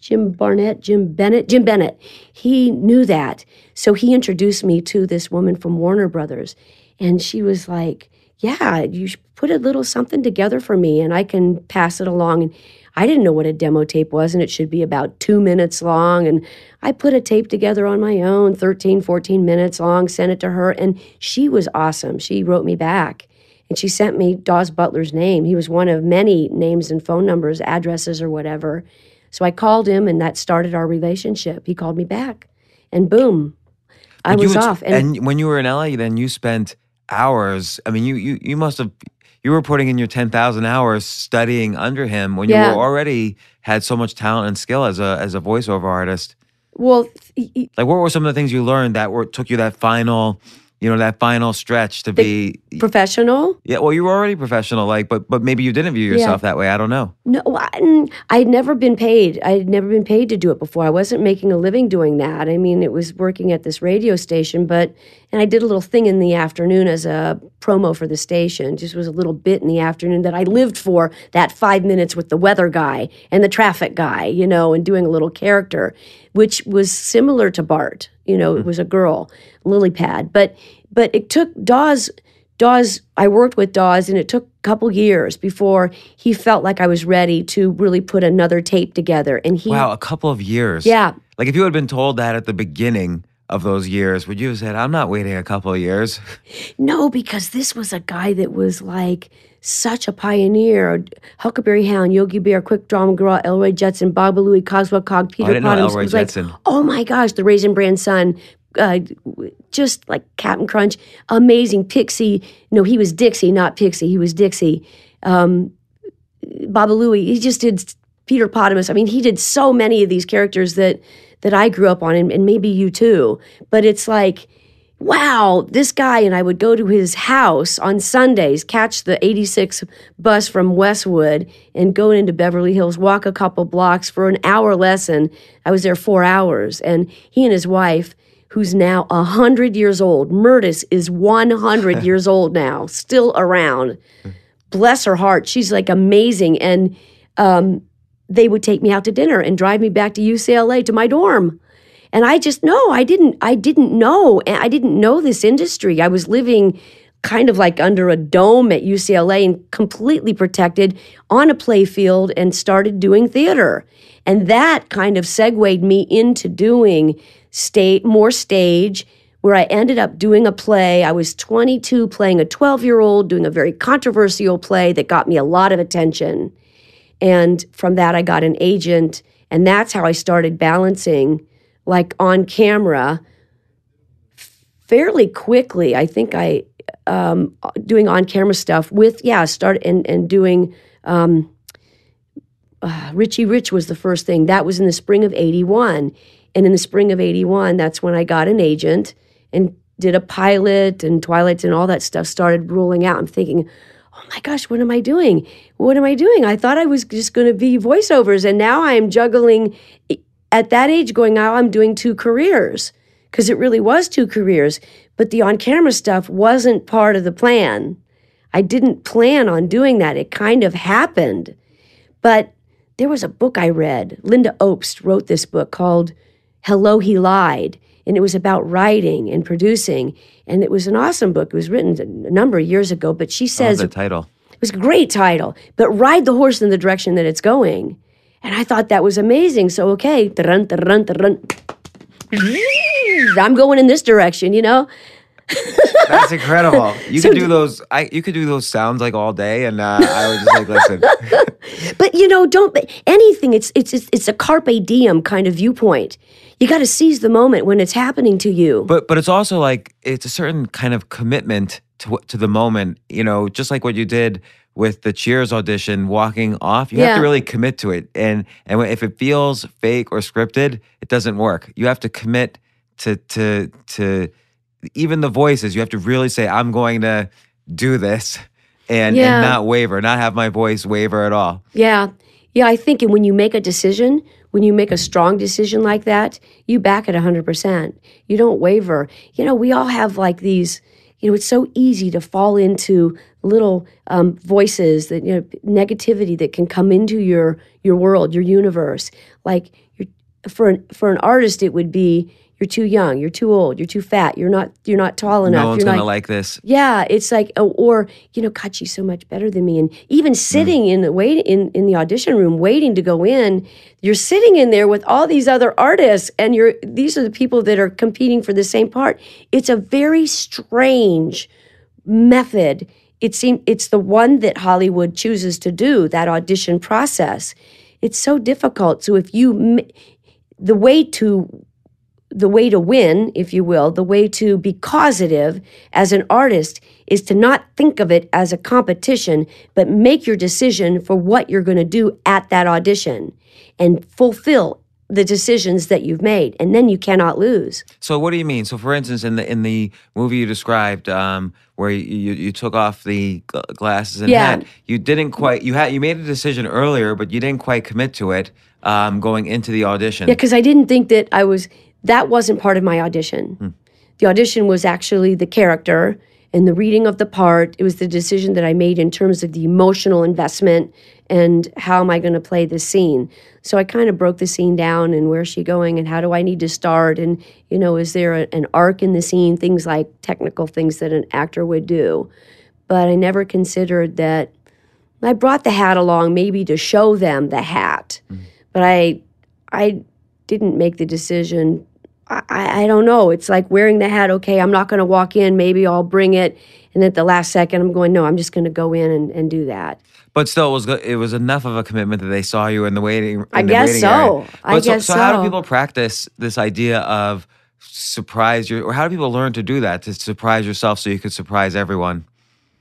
Jim Barnett, Jim Bennett, Jim Bennett. He knew that. So he introduced me to this woman from Warner Brothers. And she was like, Yeah, you put a little something together for me and I can pass it along. And I didn't know what a demo tape was, and it should be about two minutes long. And I put a tape together on my own, 13, 14 minutes long, sent it to her. And she was awesome. She wrote me back. And she sent me Daws Butler's name. He was one of many names and phone numbers, addresses, or whatever. So I called him, and that started our relationship. He called me back, and boom, I was off. And, when you were in LA, then you spent hours. I mean, you you you must have you were putting in your ten thousand hours studying under him when you were already had so much talent and skill as a as a voiceover artist. well, y- Like, what were some of the things you learned that were took you that final, you know, that final stretch to be? professional. Yeah, well, you were already professional, like, but but maybe you didn't view yourself that way. I don't know. No, I, I'd never been paid. I had never been paid to do it before. I wasn't making a living doing that. I mean, it was working at this radio station, but and I did a little thing in the afternoon as a promo for the station. Just was a little bit in the afternoon that I lived for that five minutes with the weather guy and the traffic guy, you know, and doing a little character, which was similar to Bart. You know, it mm-hmm. was a girl, lily pad, but but it took Daws. Daws, I worked with Daws, and it took a couple years before he felt like I was ready to really put another tape together. And he, Wow, a couple of years. yeah, Like, if you had been told that at the beginning of those years, would you have said, "I'm not waiting a couple of years"? no, because this was a guy that was like such a pioneer. Huckleberry Hound, Yogi Bear, Quick Draw McGraw, Elroy Jetson, Bob Louie, Coswell Cog, Peter Oh, I didn't. Elroy It like, oh my gosh, the Raisin Bran Son. Uh, just like Captain Crunch, amazing Pixie. No, he was Dixie, not Pixie. He was Dixie. Um, Baba Looey. He just did Peter Potamus. I mean, he did so many of these characters that that I grew up on, and, and maybe you too. But it's like, wow, this guy. And I would go to his house on Sundays, catch the 86 bus from Westwood, and go into Beverly Hills, walk a couple blocks for an hour lesson. I was there four hours, and he and his wife. Who's now a hundred years old? Myrtis is one hundred years old now, still around bless her heart, she's like amazing. And um, they would take me out to dinner and drive me back to UCLA to my dorm. And I just no, I didn't. I didn't know. and I didn't know this industry. I was living kind of like under a dome at UCLA and completely protected on a play field and started doing theater. And that kind of segued me into doing state more stage where I ended up doing a play. I was 22 playing a 12 year old, doing a very controversial play that got me a lot of attention. And from that, I got an agent. And that's how I started balancing, like on camera, fairly quickly. I think I, um, doing on camera stuff with, yeah, start and, and doing, um, uh, Richie Rich was the first thing. That was in the spring of 81. And in the spring of 81, that's when I got an agent and did a pilot and Twilights and all that stuff started rolling out. I'm thinking, oh my gosh, what am I doing? What am I doing? I thought I was just going to be voiceovers. And now I'm juggling at that age going out, I'm doing two careers because it really was two careers. But the on camera stuff wasn't part of the plan. I didn't plan on doing that. It kind of happened. But there was a book I read. Lynda Obst wrote this book called Hello, He Lied. And it was about writing and producing. And it was an awesome book. It was written a number of years ago. But she Oh, says the title. it was a great title, but ride the horse in the direction that it's going. And I thought that was amazing. So, okay, dun, dun, dun, I'm going in this direction, you know? That's incredible. You So could do those. I you could do those sounds like all day, and uh, I would just like listen. But you know, don't anything. It's it's, it's a carpe diem kind of viewpoint. You got to seize the moment when it's happening to you. But but it's also like it's a certain kind of commitment to to the moment. You know, just like what you did with the Cheers audition, walking off. You have to really commit to it, and and if it feels fake or scripted, it doesn't work. You have to commit to to to even the voices. You have to really say, "I'm going to do this," and Yeah. and not waver, not have my voice waver at all. Yeah. Yeah, I think when you make a decision, when you make a strong decision like that, you back it 100%. You don't waver. You know, we all have like these, you know, it's so easy to fall into little um, voices that, you know, negativity that can come into your your world, your universe. Like for an, for an artist, it would be you're too young, you're too old, you're too fat, you're not you're not tall enough. No one's you're gonna not, like this. yeah, it's like, oh, or you know, God, she's so much better than me. And even mm. sitting in the wait in in the audition room, waiting to go in, you're sitting in there with all these other artists, and you're these are the people that are competing for the same part. It's a very strange method. It seems it's the one that Hollywood chooses to do that audition process. It's so difficult. So if you, the way to the way to win, if you will, the way to be causative as an artist is to not think of it as a competition, but make your decision for what you're going to do at that audition and fulfill the decisions that you've made. And then you cannot lose. So what do you mean? So for instance, in the in the movie you described, um, where you, you took off the glasses and Yeah. hat, you didn't quite you had you made a decision earlier, but you didn't quite commit to it um, going into the audition. Yeah, because I didn't think that I was, that wasn't part of my audition. Hmm. The audition was actually the character and the reading of the part. It was the decision that I made in terms of the emotional investment and how am I going to play this scene. So I kind of broke the scene down and where's she going and how do I need to start and, you know, is there a, an arc in the scene, things like technical things that an actor would do. But I never considered that I brought the hat along maybe to show them the hat, hmm. but I, I didn't make the decision. I, I don't know. It's like wearing the hat. Okay, I'm not going to walk in. Maybe I'll bring it, and at the last second, I'm going. No, I'm just going to go in and, and do that. But still, it was it was enough of a commitment that they saw you in the waiting. In I the guess waiting so. area. I But so, guess so. how do people practice this idea of surprise your, or how do people learn to do that to surprise yourself so you could surprise everyone?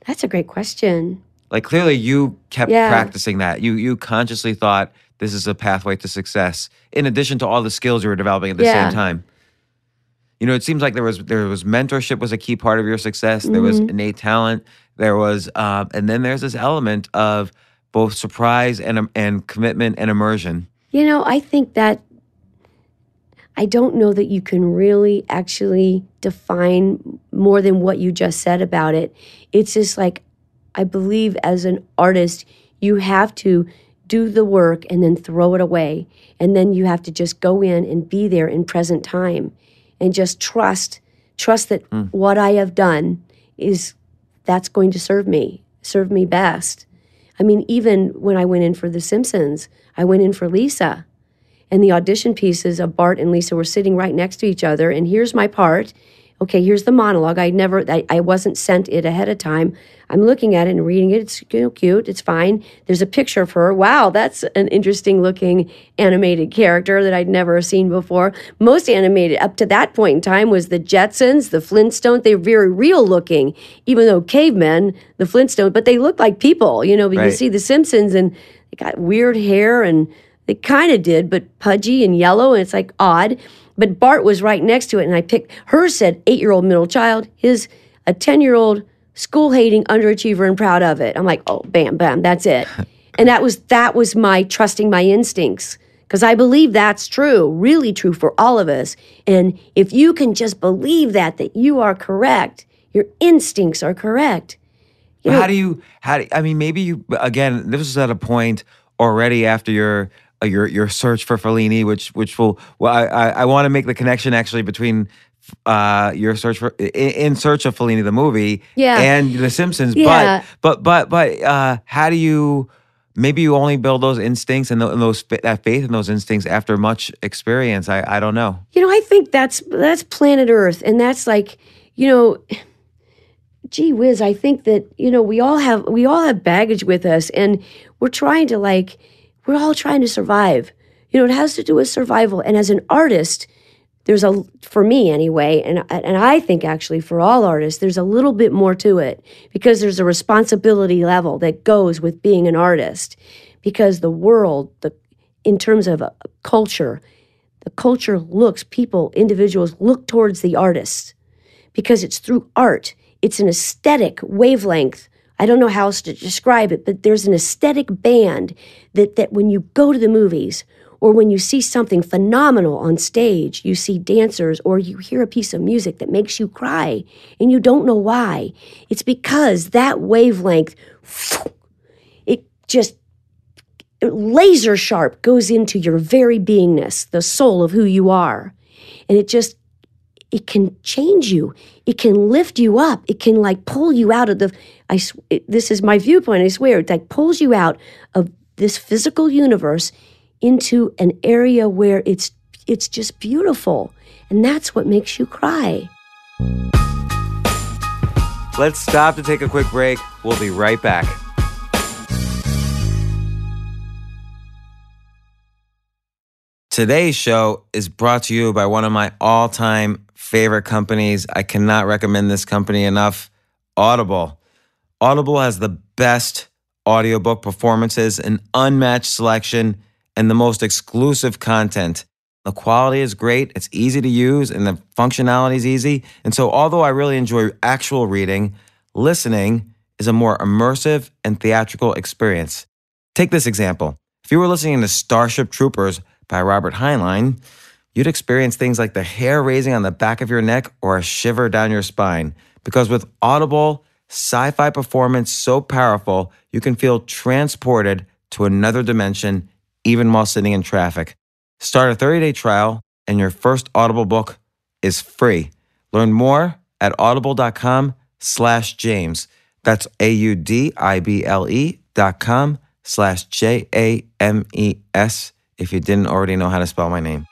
That's a great question. Like clearly, you kept Yeah. practicing that. You you consciously thought this is a pathway to success. In addition to all the skills you were developing at the Yeah. same time. You know, it seems like there was there was mentorship was a key part of your success. There was Mm-hmm. innate talent. There was, uh, and then there's this element of both surprise and and commitment and immersion. You know, I think that I don't know that you can really actually define more than what you just said about it. It's just like, I believe as an artist, you have to do the work and then throw it away. And then you have to just go in and be there in present time and just trust, trust that mm. what I have done is that's going to serve me, serve me best. I mean, even when I went in for The Simpsons, I went in for Lisa. And the audition pieces of Bart and Lisa were sitting right next to each other. And here's my part. Okay, here's the monologue. I never, I, I wasn't sent it ahead of time. I'm looking at it and reading it. It's you know, cute. It's fine. There's a picture of her. Wow, that's an interesting looking animated character that I'd never seen before. Most animated up to that point in time was the Jetsons, the Flintstones. They were very real looking, even though cavemen, the Flintstones, but they look like people. You know, but you see the Simpsons and they got weird hair and they kind of did, but pudgy and yellow, and it's like odd. But Bart was right next to it, and I picked hers said eight year old middle child, his a 10 year old school hating underachiever and proud of it. I'm like, oh, bam, bam, that's it. and that was that was my trusting my instincts because I believe that's true, really true for all of us. And if you can just believe that, that you are correct, your instincts are correct. But how do you how do I mean maybe you again this was at a point already after your your your search for Fellini, which which will well I I, I want to make the connection actually between uh your search for in, in search of Fellini the movie Yeah. and The Simpsons, Yeah. but but but but uh how do you maybe you only build those instincts and those that faith in those instincts after much experience? I I don't know. You know, I think that's that's planet Earth, and that's like, you know, gee whiz. I think that you know we all have we all have baggage with us, and we're trying to like we're all trying to survive. You know, it has to do with survival. And as an artist, there's a for me anyway, and and I think actually for all artists, there's a little bit more to it because there's a responsibility level that goes with being an artist, because the world, the in terms of a culture, the culture looks, people, individuals look towards the artist because it's through art. It's an aesthetic wavelength. I don't know how else to describe it, but there's an aesthetic band that, that when you go to the movies or when you see something phenomenal on stage, you see dancers or you hear a piece of music that makes you cry and you don't know why. It's because that wavelength, it just laser sharp goes into your very beingness, the soul of who you are. And it just it can change you. It can lift you up. It can like pull you out of the I it, this is my viewpoint, I swear. It like pulls you out of this physical universe into an area where it's it's just beautiful. And that's what makes you cry. Let's stop to take a quick break. We'll be right back. Today's show is brought to you by one of my all time favorite companies. I cannot recommend this company enough Audible. Audible has the best audiobook performances, an unmatched selection, and the most exclusive content. The quality is great, it's easy to use, and the functionality is easy. And so, although I really enjoy actual reading, listening is a more immersive and theatrical experience. Take this example. If you were listening to Starship Troopers by Robert Heinlein, you'd experience things like the hair raising on the back of your neck or a shiver down your spine. Because with Audible, sci fi performance so powerful, you can feel transported to another dimension even while sitting in traffic. Start a 30 day trial, and your first Audible book is free. Learn more at audible.com slash James. That's A U D I B L E dot com slash J A M E S if you didn't already know how to spell my name.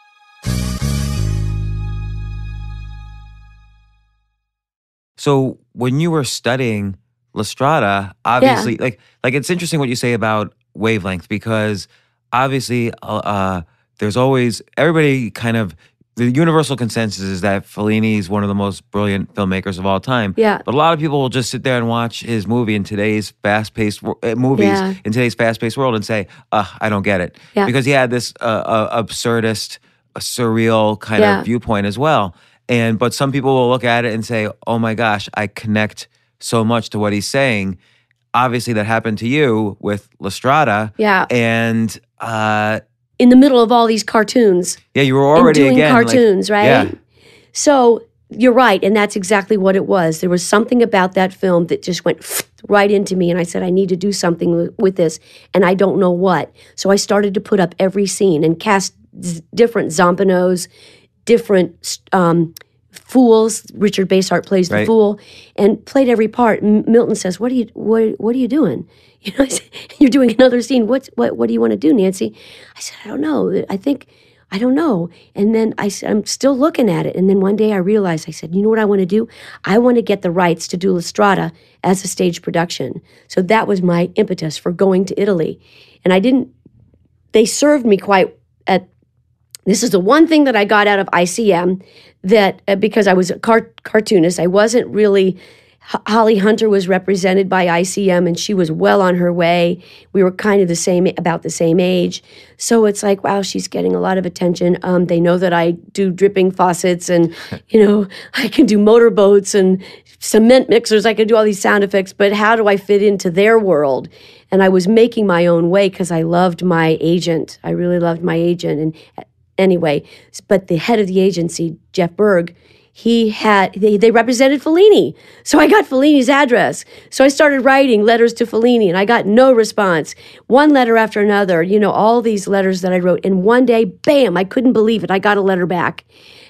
So when you were studying La Strada, obviously, like like it's interesting what you say about wavelength because obviously, uh, uh, there's always everybody kind of the universal consensus is that Fellini is one of the most brilliant filmmakers of all time. Yeah. But a lot of people will just sit there and watch his movie in today's fast-paced uh, movies Yeah. in today's fast-paced world and say, "Uh, I don't get it," Yeah. because he had this uh, uh, absurdist, uh, surreal kind Yeah. of viewpoint as well. And but some people will look at it and say, "Oh my gosh, I connect so much to what he's saying." Obviously, that happened to you with La Strada. Yeah. And uh, In the middle of all these cartoons. yeah, you were already doing again like- cartoons, right? Yeah. So you're right, and that's exactly what it was. There was something about that film that just went right into me, and I said, I need to do something with, this, and I don't know what. So I started to put up every scene and cast different Zampanos, different um, fools. Richard Basehart plays the Right. fool, and played every part. Milton says, "What are you what What are you doing?" You know, I said, you're doing another scene. What's what What do you want to do, Nancy? I said, I don't know. I think. I don't know. And then I said, I'm still looking at it. And then one day I realized, I said, you know what I want to do? I want to get the rights to do La Strada as a stage production. So that was my impetus for going to Italy. And I didn't, they served me quite at, this is the one thing that I got out of ICM that uh, because I was a car- cartoonist, I wasn't really. H- Holly Hunter was represented by ICM and she was well on her way. We were kind of the same, about the same age. So it's like, wow, she's getting a lot of attention. Um, they know that I do dripping faucets and, you know, I can do motorboats and cement mixers. I can do all these sound effects, but how do I fit into their world? And I was making my own way because I loved my agent. I really loved my agent. And anyway, but the head of the agency, Jeff Berg, he had they, they represented Fellini. So I got Fellini's address. So I started writing letters to Fellini and I got no response. One letter after another, you know, all these letters that I wrote. And one day, bam, I couldn't believe it. I got a letter back.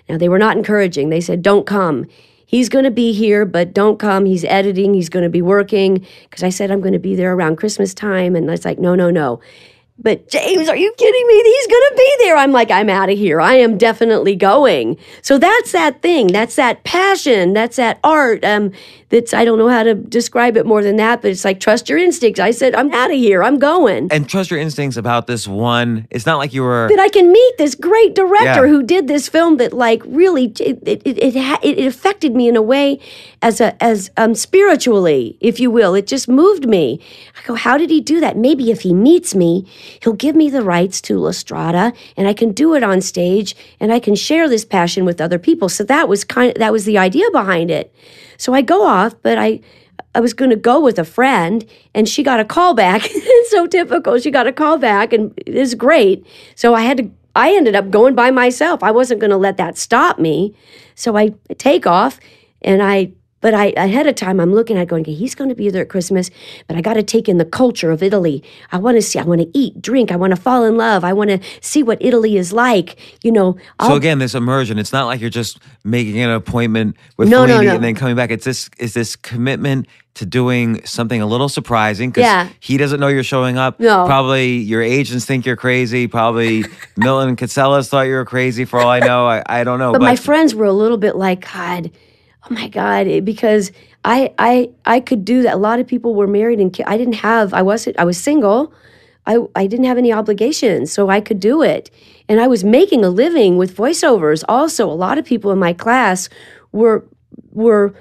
Now they were not encouraging. They said, "Don't come." He's going to be here, but don't come. He's editing. He's going to be working. Because I said I'm going to be there around Christmas time. And it's like, no, no, no. But James, are you kidding me? He's going to be there. I'm like, I'm out of here. I am definitely going. So that's that thing. That's that passion. That's that art. Um, that's I don't know how to describe it more than that, but it's like trust your instincts. I said, I'm out of here. I'm going. And trust your instincts about this one. It's not like you were. That I can meet this great director yeah. who did this film that like really it it it, it, it affected me in a way as a as um spiritually, if you will. It just moved me. I go, how did he do that? Maybe if he meets me, he'll give me the rights to La Strada, and I can do it on stage, and I can share this passion with other people. So that was kind of that was the idea behind it. So I go off, but I I was going to go with a friend, and she got a call back. it's so typical. She got a call back, and it is great. So I had to. I ended up going by myself. I wasn't going to let that stop me. So I take off, and I but I ahead of time, I'm looking at going, okay, he's going to be there at Christmas, but I got to take in the culture of Italy. I want to see, I want to eat, drink, I want to fall in love, I want to see what Italy is like. You know. I'll, so again, this immersion. It's not like you're just making an appointment with no, Fellini no, no. and then coming back. It's this is this commitment to doing something a little surprising because yeah. he doesn't know you're showing up. No. Probably your agents think you're crazy. Probably Milton Katselas thought you were crazy for all I know. I, I don't know. But, but my friends were a little bit like, God oh my god because i i i could do that. A lot of people were married and i didn't have i wasn't i was single. I i didn't have any obligations so i could do it. And i was making a living with voiceovers also. A lot of people in my class were were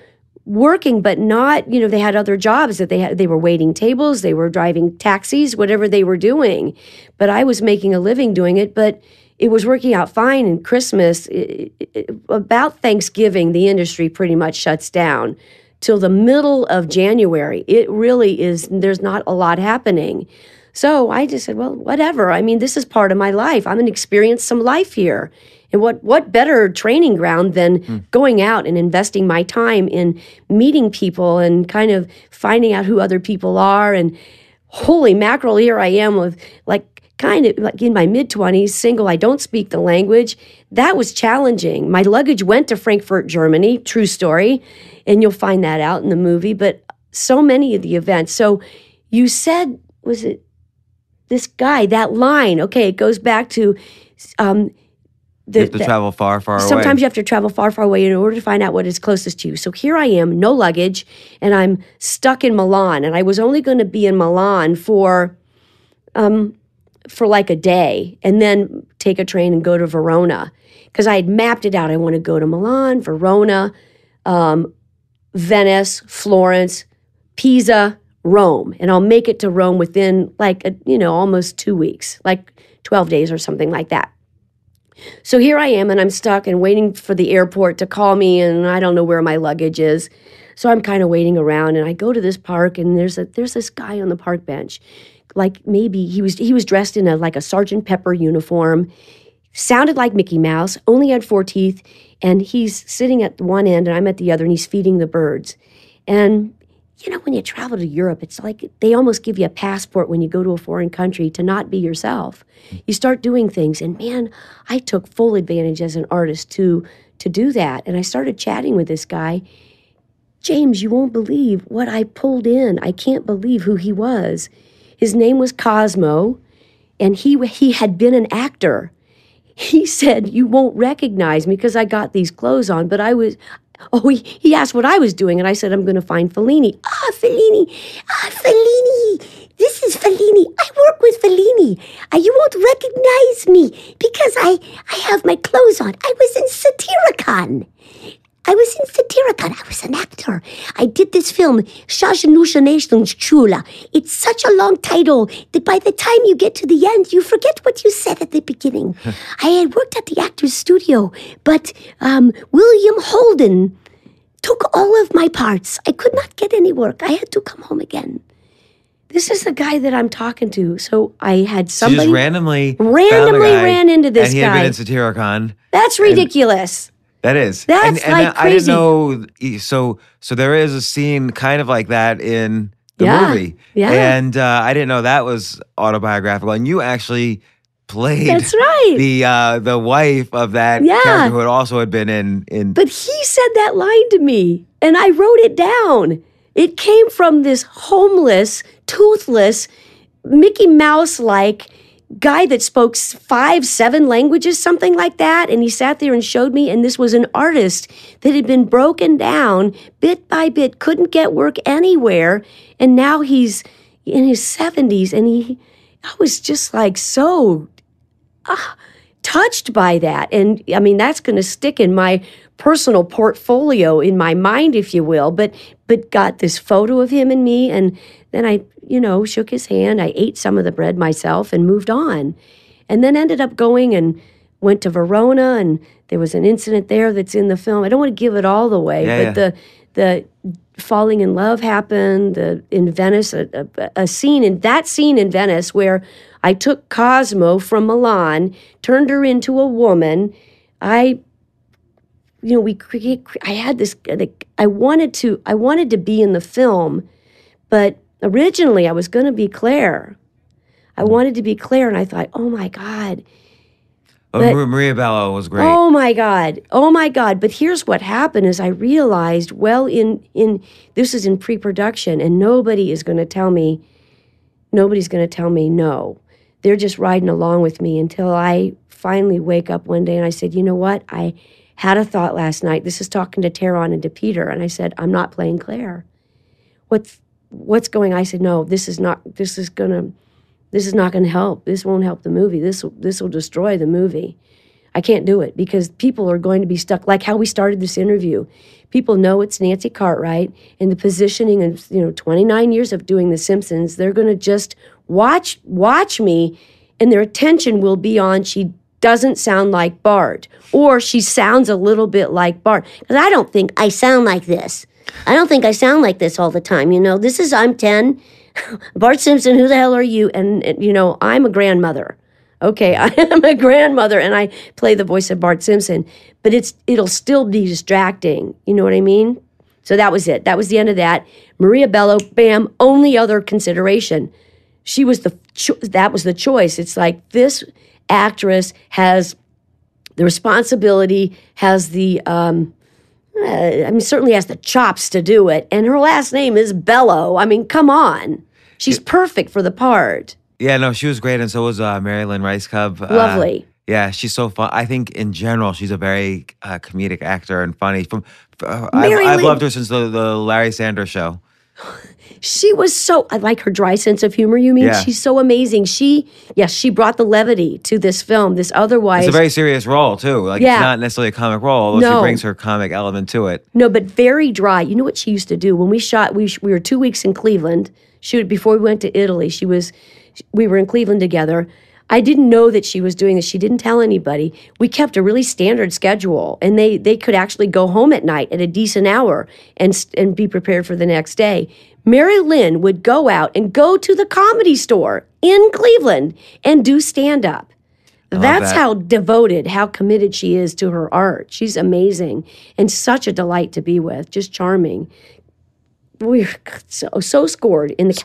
working but not you know they had other jobs that they had they were waiting tables they were driving taxis whatever they were doing. But i was making a living doing it but it was working out fine in Christmas. It, it, about Thanksgiving, the industry pretty much shuts down till the middle of January. It really is, there's not a lot happening. So I just said, well, whatever. I mean, this is part of my life. I'm going to experience some life here. And what, what better training ground than mm. going out and investing my time in meeting people and kind of finding out who other people are and holy mackerel, here I am with like kind of like in my mid 20s, single, I don't speak the language. That was challenging. My luggage went to Frankfurt, Germany, true story, and you'll find that out in the movie, but so many of the events. So you said, was it this guy, that line? Okay, it goes back to. Um, the, you have to the, travel far, far sometimes away. Sometimes you have to travel far, far away in order to find out what is closest to you. So here I am, no luggage, and I'm stuck in Milan. And I was only going to be in Milan for um, for like a day and then take a train and go to Verona because I had mapped it out. I want to go to Milan, Verona, um, Venice, Florence, Pisa, Rome, and I'll make it to Rome within like a, you know almost two weeks, like twelve days or something like that. So here I am, and I'm stuck and waiting for the airport to call me, and I don't know where my luggage is. So I'm kind of waiting around, and I go to this park, and there's a there's this guy on the park bench like maybe he was he was dressed in a like a Sergeant Pepper uniform, sounded like Mickey Mouse, only had four teeth, and he's sitting at one end and I'm at the other, and he's feeding the birds. And you know, when you travel to Europe, it's like they almost give you a passport when you go to a foreign country to not be yourself. You start doing things, and man, I took full advantage as an artist to to do that. And I started chatting with this guy. James, you won't believe what I pulled in. I can't believe who he was. His name was Cosmo, and he, he had been an actor. He said, You won't recognize me because I got these clothes on, but I was. Oh, he, he asked what I was doing, and I said, I'm going to find Fellini. Ah, Fellini. Ah, Fellini. This is Fellini. I work with Fellini. Uh, you won't recognize me because I, I have my clothes on. I was in Satyricon. I was in Satyricon. I was an actor. I did this film, Shashanusha Nations Chula. It's such a long title that by the time you get to the end, you forget what you said at the beginning. I had worked at the actor's studio, but um, William Holden took all of my parts. I could not get any work. I had to come home again. This is the guy that I'm talking to. So I had somebody so just randomly randomly ran into this and he guy. had been in Satyricon. That's ridiculous. That is. That's and, like and I didn't know. So so there is a scene kind of like that in the Yeah, movie. yeah. And uh, I didn't know that was autobiographical. And you actually played That's right. the uh, the wife of that Yeah. character who had also had been in in. But he said that line to me, and I wrote it down. It came from this homeless, toothless, Mickey Mouse like guy that spoke five, seven languages, something like that. And he sat there and showed me. And this was an artist that had been broken down bit by bit, couldn't get work anywhere. And now he's in his 70s. And he, I was just like so ah, touched by that. And I mean, that's going to stick in my personal portfolio in my mind, if you will. But but got this photo of him and me, and then I, you know, shook his hand. I ate some of the bread myself and moved on, and then ended up going and went to Verona, and there was an incident there that's in the film. I don't want to give it all away, Yeah, but the the falling in love happened the, in Venice, a, a, a scene in that scene in Venice where I took Cosmo from Milan, turned her into a woman. I, you know, we create. I had this. I wanted to. I wanted to be in the film, but originally I was going to be Claire. I wanted to be Claire, and I thought, oh my God, oh, but- Mar- Maria Bello was great. Oh my God. Oh my God. But here's what happened is I realized well in in this is in pre-production and nobody is going to tell me nobody's going to tell me no. They're just riding along with me until I finally wake up one day and I said, "You know what? I had a thought last night. This is talking to Taron and to Peter and I said, "I'm not playing Claire." What's what's going? I said, "No, this is not this is to this is not to help. This won't help the movie. This this will destroy the movie." I can't do it because people are going to be stuck like how we started this interview. People know it's Nancy Cartwright and the positioning of you know 29 years of doing The Simpsons. They're to just watch watch me, and their attention will be on she doesn't sound like Bart or she sounds a little bit like Bart. Because I don't think I sound like this. I don't think I sound like this all the time. You know, this is I'm 10. Bart Simpson, who the hell are you? And, and, you know, I'm a grandmother. Okay, I am a grandmother and I play the voice of Bart Simpson, but it's it'll still be distracting. You know what I mean? So that was it. That was the end of that. Maria Bello, bam, only other consideration. She was the cho- that was the choice. It's like this actress has the responsibility, has the um uh, I mean certainly has the chops to do it, and her last name is Bello. I mean, come on. She's perfect for the part. Yeah, no, she was great, and so was uh, Mary Lynn Rajskub. Uh, Lovely. yeah, she's so fun. I think in general, she's a very uh, comedic actor and funny. From uh, I've, I've loved her since the, the Larry Sanders Show. She was so I like her dry sense of humor, you mean? Yeah. She's so amazing. She yes, she brought the levity to this film. This otherwise It's a very serious role too. Like Yeah. it's not necessarily a comic role, although No. she brings her comic element to it. No, but very dry. You know what she used to do when we shot? We we were two weeks in Cleveland. Shoot before we went to Italy. She was, we were in Cleveland together. I didn't know that she was doing this. She didn't tell anybody. We kept a really standard schedule, and they they could actually go home at night at a decent hour and and be prepared for the next day. Mary Lynn would go out and go to the comedy store in Cleveland and do stand up. That's that. how devoted, how committed she is to her art. She's amazing and such a delight to be with, just charming. We're so, so scored in the.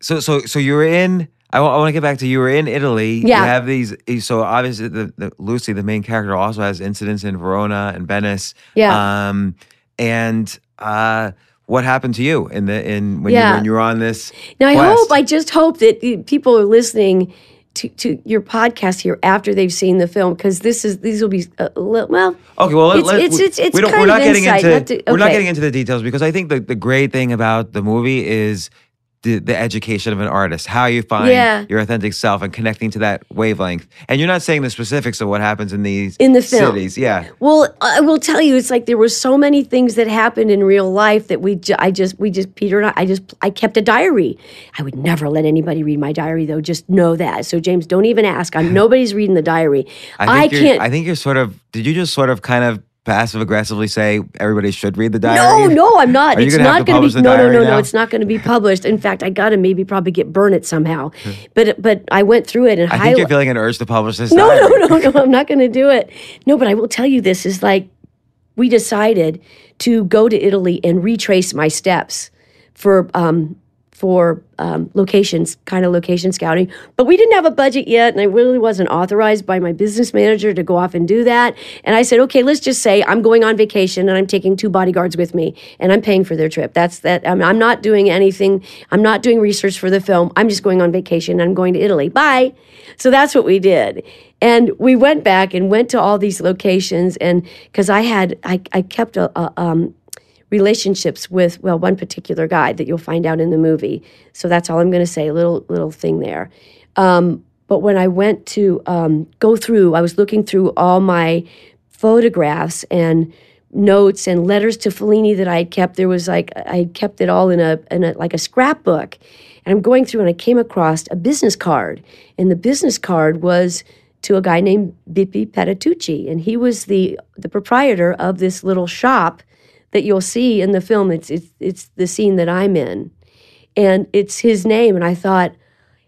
So so so you're in. I want to get back to you were in Italy. Yeah. You have these. So obviously, the, the Lucy, the main character, also has incidents in Verona and Venice. Yeah. Um, and uh, what happened to you in the in when Yeah. you when you were on this? Now, I quest? hope, I just hope that uh, people are listening to, to your podcast here after they've seen the film because this is these will be a little, well. Okay, well, It's- let- it's- we- it's- it's we don't, kind we're not of getting insight, into not to- we're not getting into the details because I think the, the great thing about the movie is the, the education of an artist, how you find Yeah. your authentic self and connecting to that wavelength. And you're not saying the specifics of what happens in these In the film. cities, yeah. Well, I will tell you, it's like there were so many things that happened in real life that we, ju- I just, we just, Peter and I, I just, I kept a diary. I would never let anybody read my diary, though. Just know that. So, James, don't even ask. I'm nobody's reading the diary. I, I, can't. I think you're sort of. Did you just sort of kind of passive aggressively say everybody should read the diary? No, no, I'm not. Are it's not going to be. No, no, no, no. It's not going to be published. In fact, I got to maybe probably get burn it somehow. But but I went through it and I think you're feeling an urge to publish this. No, diary. no, no, no. I'm not going to do it. No, but I will tell you this is like we decided to go to Italy and retrace my steps for um, for um, locations, kind of location scouting. But we didn't have a budget yet, and I really wasn't authorized by my business manager to go off and do that. And I said, okay, let's just say I'm going on vacation and I'm taking two bodyguards with me, and I'm paying for their trip. That's that. I'm, I'm not doing anything. I'm not doing research for the film. I'm just going on vacation. I'm going to Italy. Bye. So that's what we did. And we went back and went to all these locations, and because I had, I, I kept a, a um, relationships with well one particular guy that you'll find out in the movie. So that's all i'm going to say little little thing there. Um, but when i went to um, go through i was looking through all my photographs and notes and letters to Fellini that I had kept. There was like I kept it all in a in a like a scrapbook, and I'm going through and I came across a business card, and the business card was to a guy named Bippi Petitucci, and he was the the proprietor of this little shop that you'll see in the film. It's it's it's the scene that I'm in, and it's his name. And I thought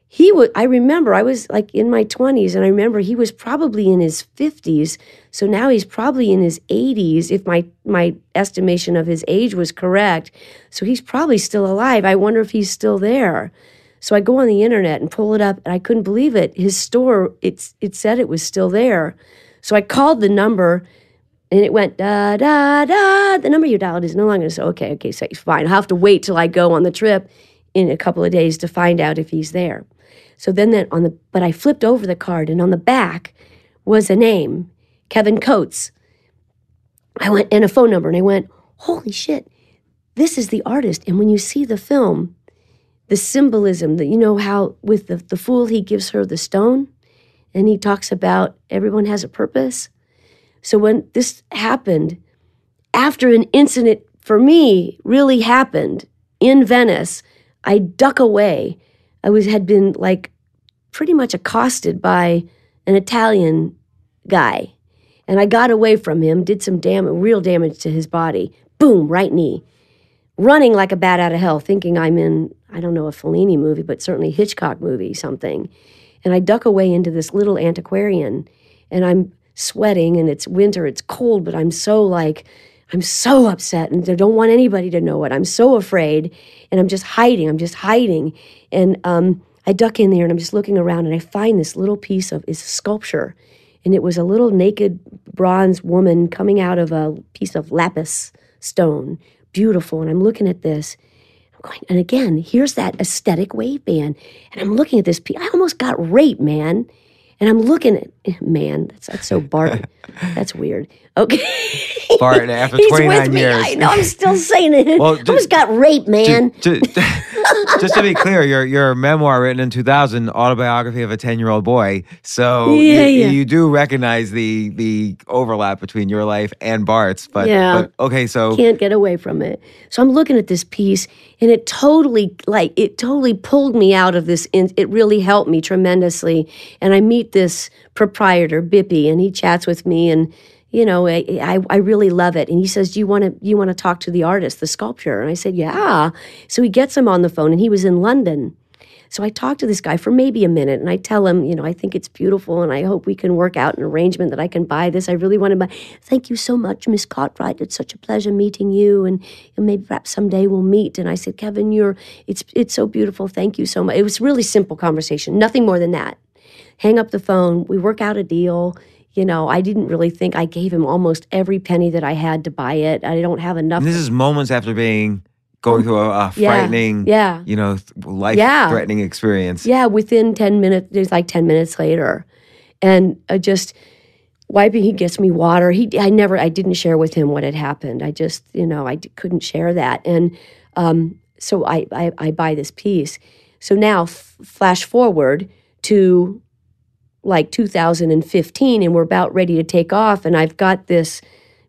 he would. I remember I was like in my 20s, and I remember he was probably in his 50s. So now he's probably in his 80s, if my my estimation of his age was correct. So he's probably still alive. I wonder if he's still there. So I go on the internet and pull it up, and I couldn't believe it. His store, it's it said it was still there. So I called the number and it went da da da. The number you dialed is no longer so. Okay, okay, so fine. I'll have to wait till I go on the trip in a couple of days to find out if he's there. So then that on the but I flipped over the card and on the back was a name, Kevin Coates. I went and a phone number and I went, holy shit, this is the artist. And when you see the film, the symbolism that you know how with the, the fool he gives her the stone and he talks about everyone has a purpose so when this happened, after an incident for me really happened in Venice, I duck away. I was had been like pretty much accosted by an Italian guy. And I got away from him, did some damage, real damage to his body. Boom, right knee. Running like a bat out of hell, thinking I'm in, I don't know, a Fellini movie, but certainly Hitchcock movie, something. And I duck away into this little antiquarian. And I'm sweating and it's winter, it's cold, but I'm so like, I'm so upset and I don't want anybody to know it. I'm so afraid and I'm just hiding. I'm just hiding. And um, I duck in there and I'm just looking around and I find this little piece of is sculpture. And it was a little naked bronze woman coming out of a piece of lapis stone. Beautiful. And I'm looking at this. I'm going, and again, here's that aesthetic wave band. And I'm looking at this piece. I almost got raped, man. And I'm looking at man, that's that's so Bart. that's weird. Okay. Bart after 29 years. I know I'm still saying it. Well, just, I almost got raped, man. Just, just, to be clear, your your memoir written in 2000, autobiography of a 10 year old boy. So yeah, you, yeah. you do recognize the the overlap between your life and Bart's. But yeah. But, okay, so can't get away from it. So I'm looking at this piece, and it totally like it totally pulled me out of this. It really helped me tremendously. And I meet this proprietor, Bippy, and he chats with me and you know, I, I, I really love it. And he says, do you want to, you want to talk to the artist, the sculptor? And I said, yeah. So he gets him on the phone and he was in London. So I talk to this guy for maybe a minute and I tell him, you know, I think it's beautiful and I hope we can work out an arrangement that I can buy this. I really want to buy. Thank you so much, Miss Cartwright. It's such a pleasure meeting you and, and maybe perhaps someday we'll meet. And I said, Kevin, you're it's it's so beautiful. Thank you so much. It was really simple conversation, nothing more than that. Hang up the phone. We work out a deal you know, I didn't really think I gave him almost every penny that I had to buy it. I don't have enough. And this is moments after being going through a, a frightening, yeah, you know, life threatening experience. Yeah, within 10 minutes, there's like 10 minutes later. And uh, just wiping, he gets me water. He, I never, I didn't share with him what had happened. I just, you know, I d- couldn't share that. And um, so I, I, I buy this piece. So now, f- flash forward to like 2015 and we're about ready to take off and I've got this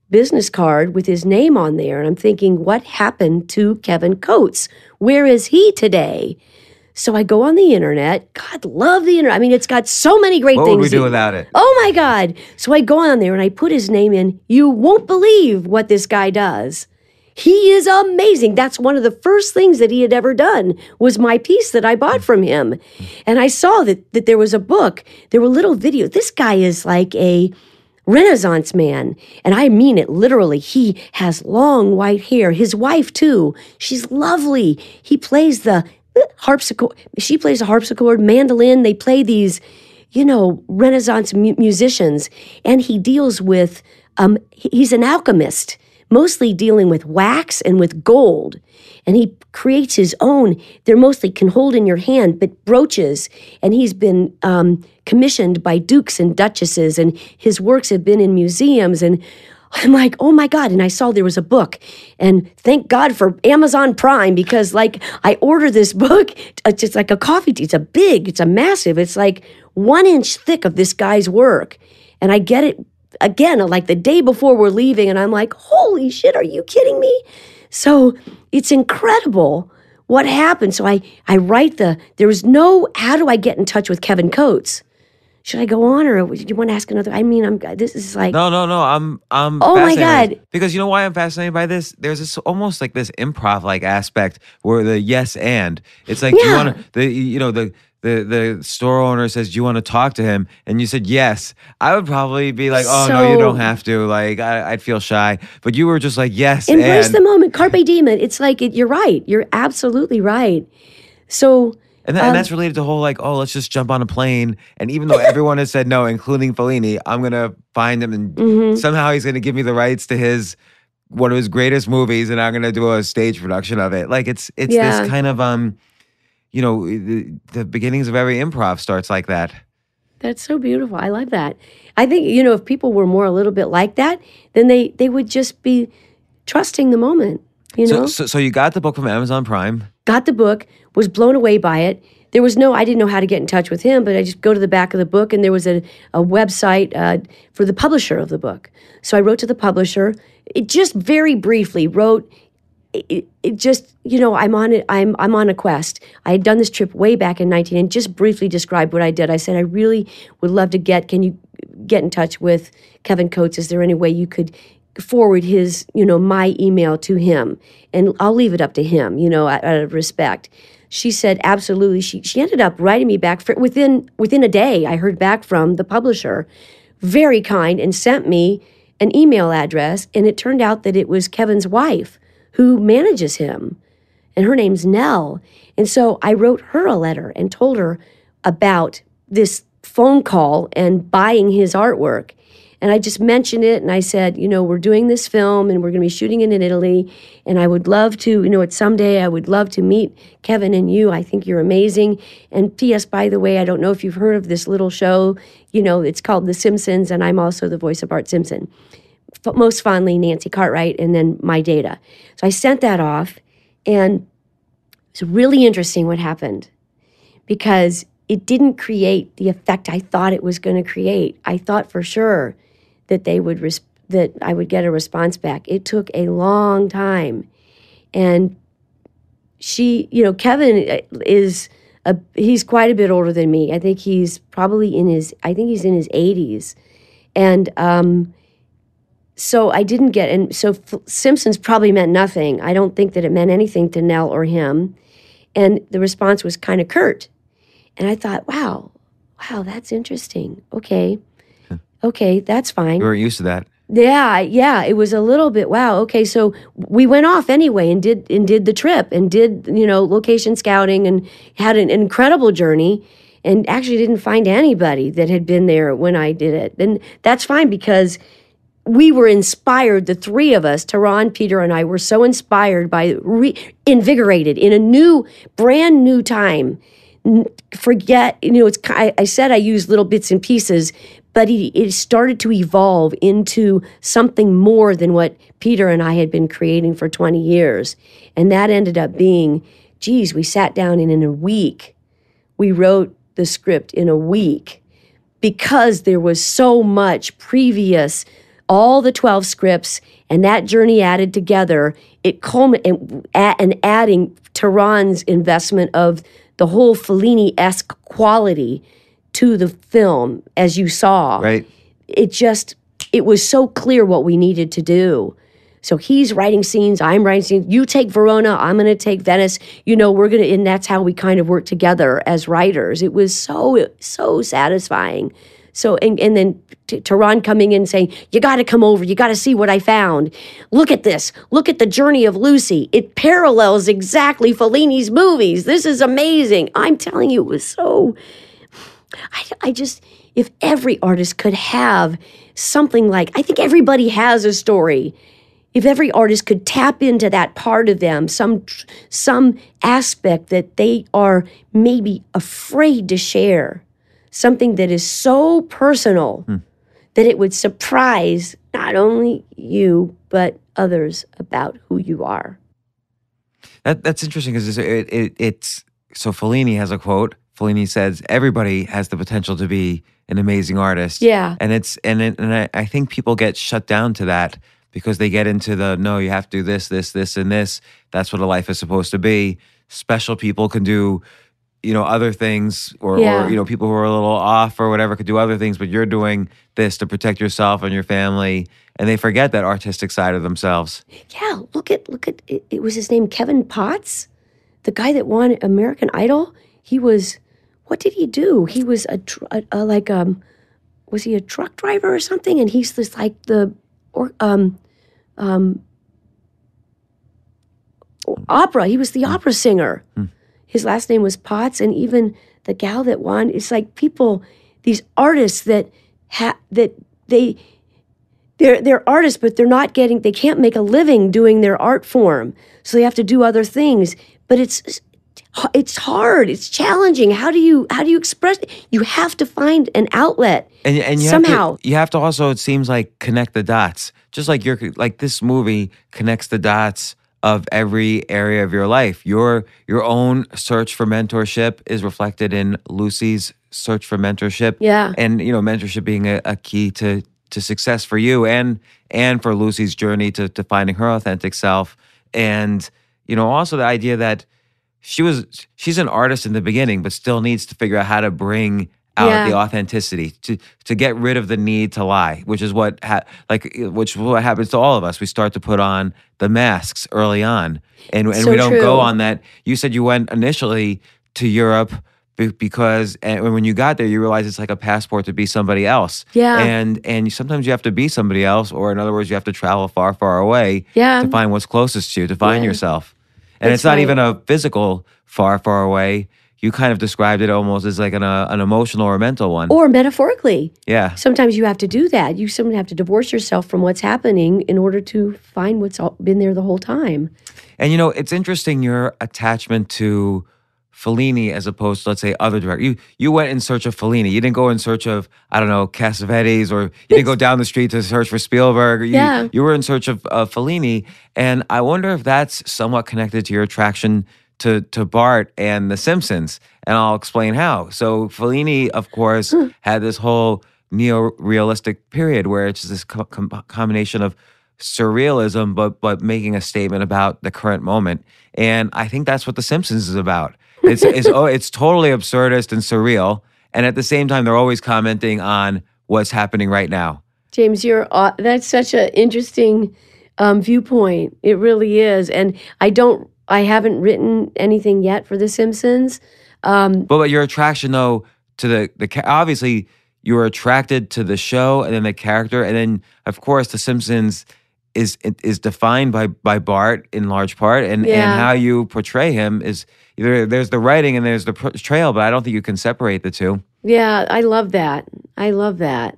business card with his name on there and I'm thinking what happened to Kevin Coates? Where is he today? So I go on the internet. God, love the internet. I mean, it's got so many great what things. What would we do without it? Oh my God. So I go on there and I put his name in. You won't believe what this guy does. He is amazing. That's one of the first things that he had ever done was my piece that I bought from him. And I saw that that there was a book. There were little videos. This guy is like a Renaissance man. And I mean it literally. He has long white hair. His wife, too. She's lovely. He plays the harpsichord. She plays the harpsichord, mandolin. They play these, you know, Renaissance mu- musicians. And he deals with, um, he's an alchemist, mostly dealing with wax and with gold. And he creates his own. They're mostly can hold in your hand, but brooches. And he's been um, commissioned by dukes and duchesses, and his works have been in museums. And I'm like, oh my God. And I saw there was a book. And thank God for Amazon Prime because, like, I ordered this book. It's just like a coffee tea. It's a big, it's a massive, it's like one inch thick of this guy's work. And I get it again, like the day before we're leaving. And I'm like, holy shit, are you kidding me? So it's incredible what happened. So I, I write the, there was no, how do I get in touch with Kevin Coates? should I go on or do you want to ask another? I mean, I'm this is like no, no, no. I'm I'm. Oh my god! Because you know why I'm fascinated by this? There's this almost like this improv like aspect where the yes and it's like yeah. you want to the you know the the the store owner says, "Do you want to talk to him?" and you said yes, I would probably be like, "Oh so, no, you don't have to." Like I, would feel shy, but you were just like, "Yes." Embrace and. the moment, carpe diem. It's like it, you're right. You're absolutely right. So and, that, um, and, that's related to whole like, oh, let's just jump on a plane. And even though everyone has said no, including Fellini, I'm gonna find him and mm-hmm. somehow he's gonna give me the rights to his one of his greatest movies, and I'm gonna do a stage production of it. Like it's it's yeah. this kind of um, you know, the, the beginnings of every improv starts like that. That's so beautiful. I love that. I think you know if people were more a little bit like that, then they they would just be trusting the moment. You know. So, so, so you got the book from Amazon Prime. Got the book was blown away by it. There was no, I didn't know how to get in touch with him, but I just go to the back of the book and there was a, a website uh, for the publisher of the book. So I wrote to the publisher. It just very briefly wrote, it, it just, you know, I'm on it, I'm, I'm on a quest. I had done this trip way back in 19 and just briefly described what I did. I said, I really would love to get, can you get in touch with Kevin Coates? Is there any way you could forward his, you know, my email to him? And I'll leave it up to him, you know, out, out of respect she said absolutely she, she ended up writing me back for, within within a day i heard back from the publisher very kind and sent me an email address and it turned out that it was kevin's wife who manages him and her name's nell and so i wrote her a letter and told her about this phone call and buying his artwork and I just mentioned it and I said, you know, we're doing this film and we're going to be shooting it in Italy. And I would love to, you know, at someday I would love to meet Kevin and you. I think you're amazing. And P.S., by the way, I don't know if you've heard of this little show. You know, it's called The Simpsons, and I'm also the voice of Bart Simpson. F- most fondly, Nancy Cartwright, and then my data. So I sent that off, and it's really interesting what happened because it didn't create the effect I thought it was going to create. I thought for sure that they would res- that I would get a response back. It took a long time, and she, you know, Kevin uh, is a he's quite a bit older than me. I think he's probably in his I think he's in his eighties, and um, so I didn't get and so F- Simpsons probably meant nothing. I don't think that it meant anything to Nell or him, and the response was kind of curt, and I thought, wow, wow, that's interesting. Okay okay, that's fine. We weren't used to that. Yeah, yeah, it was a little bit wow. Okay, so we went off anyway and did and did the trip and did you know location scouting and had an incredible journey and actually didn't find anybody that had been there when I did it. And that's fine because we were inspired, the three of us, Taron, Peter, and I were so inspired by, re- invigorated in a new, brand new time. Forget, you know, it's, I, I said I use little bits and pieces, but it, it started to evolve into something more than what Peter and I had been creating for 20 years. And that ended up being, geez, we sat down and in a week, we wrote the script in a week because there was so much previous, all the 12 scripts and that journey added together, it culminated and adding Taron's investment of the whole Fellini esque quality to the film as you saw. Right. It just it was so clear what we needed to do. So he's writing scenes, I'm writing scenes. You take Verona, I'm going to take Venice. You know, we're going to, and that's how we kind of work together as writers. It was so, so satisfying. So and and then T- Taron coming in saying, "You got to come over. You got to see what I found. Look at this. Look at the journey of Lucy. It parallels exactly Fellini's movies. This is amazing. I'm telling you, it was so. I, I just if every artist could have something like I think everybody has a story. If every artist could tap into that part of them, some some aspect that they are maybe afraid to share, something that is so personal hmm. that it would surprise not only you but others about who you are. That that's interesting because it, it it's so Fellini has a quote. Fellini says everybody has the potential to be an amazing artist. Yeah. and it's and it, and I, I think people get shut down to that because they get into the no, you have to do this, this, this, and this. That's what a life is supposed to be. Special people can do, you know, other things, or, Yeah. or you know, people who are a little off or whatever could do other things, but you're doing this to protect yourself and your family, and they forget that artistic side of themselves. Yeah, look at look at it, it was his name Kevin Potts, the guy that won American Idol. He was what did he do? He was a, a, a like um was he a truck driver or something? And he's this like the or um um opera. He was the opera singer. His last name was Potts, and even the gal that won. It's like people, these artists that ha- that they they're they're artists, but they're not getting they can't make a living doing their art form, so they have to do other things. But it's it's hard. It's challenging. How do you how do you express? You have to find an outlet. and and you somehow. have to, you have to also it seems like connect the dots just like you're like this movie connects the dots of every area of your life. Your your own search for mentorship is reflected in lucy's search for mentorship. Yeah. and you know mentorship being a, a key to to success for you and and for lucy's journey to to finding her authentic self. And you know also the idea that she was she's an artist in the beginning but still needs to figure out how to bring out Yeah. the authenticity to to get rid of the need to lie which is what ha- like which what happens to all of us we start to put on the masks early on and and So we don't true. go on that you said you went initially to Europe because and when you got there you realize it's like a passport to be somebody else Yeah. and and sometimes you have to be somebody else or in other words you have to travel far far away Yeah. to find what's closest to you to find Yeah. yourself and That's it's not right. even a physical far far away you kind of described it almost as like an, uh, an emotional or mental one Or metaphorically, yeah sometimes you have to do that. You sometimes have to divorce yourself from what's happening in order to find what's all, been there the whole time. And you know, it's interesting your attachment to Fellini as opposed to let's say other directors. You you went in search of Fellini. You didn't go in search of I don't know Cassavetes or you didn't go down the street to search for Spielberg. You, Yeah. you were in search of, of Fellini, and I wonder if that's somewhat connected to your attraction to to Bart and The Simpsons. And I'll explain how. So Fellini, of course, had this whole neo-realistic period where it's this co- com- combination of surrealism, but but making a statement about the current moment. And I think that's what The Simpsons is about. It's it's oh, it's totally absurdist and surreal, and at the same time, they're always commenting on what's happening right now. James, you're that's such an interesting um, viewpoint. It really is, and I don't. I haven't written anything yet for The Simpsons. Um, But, but your attraction though to the the obviously you were attracted to the show and then the character, and then of course The Simpsons is is defined by by Bart in large part, and and how you portray him is there's the writing and there's the portrayal, but I don't think you can separate the two. Yeah, I love that. I love that.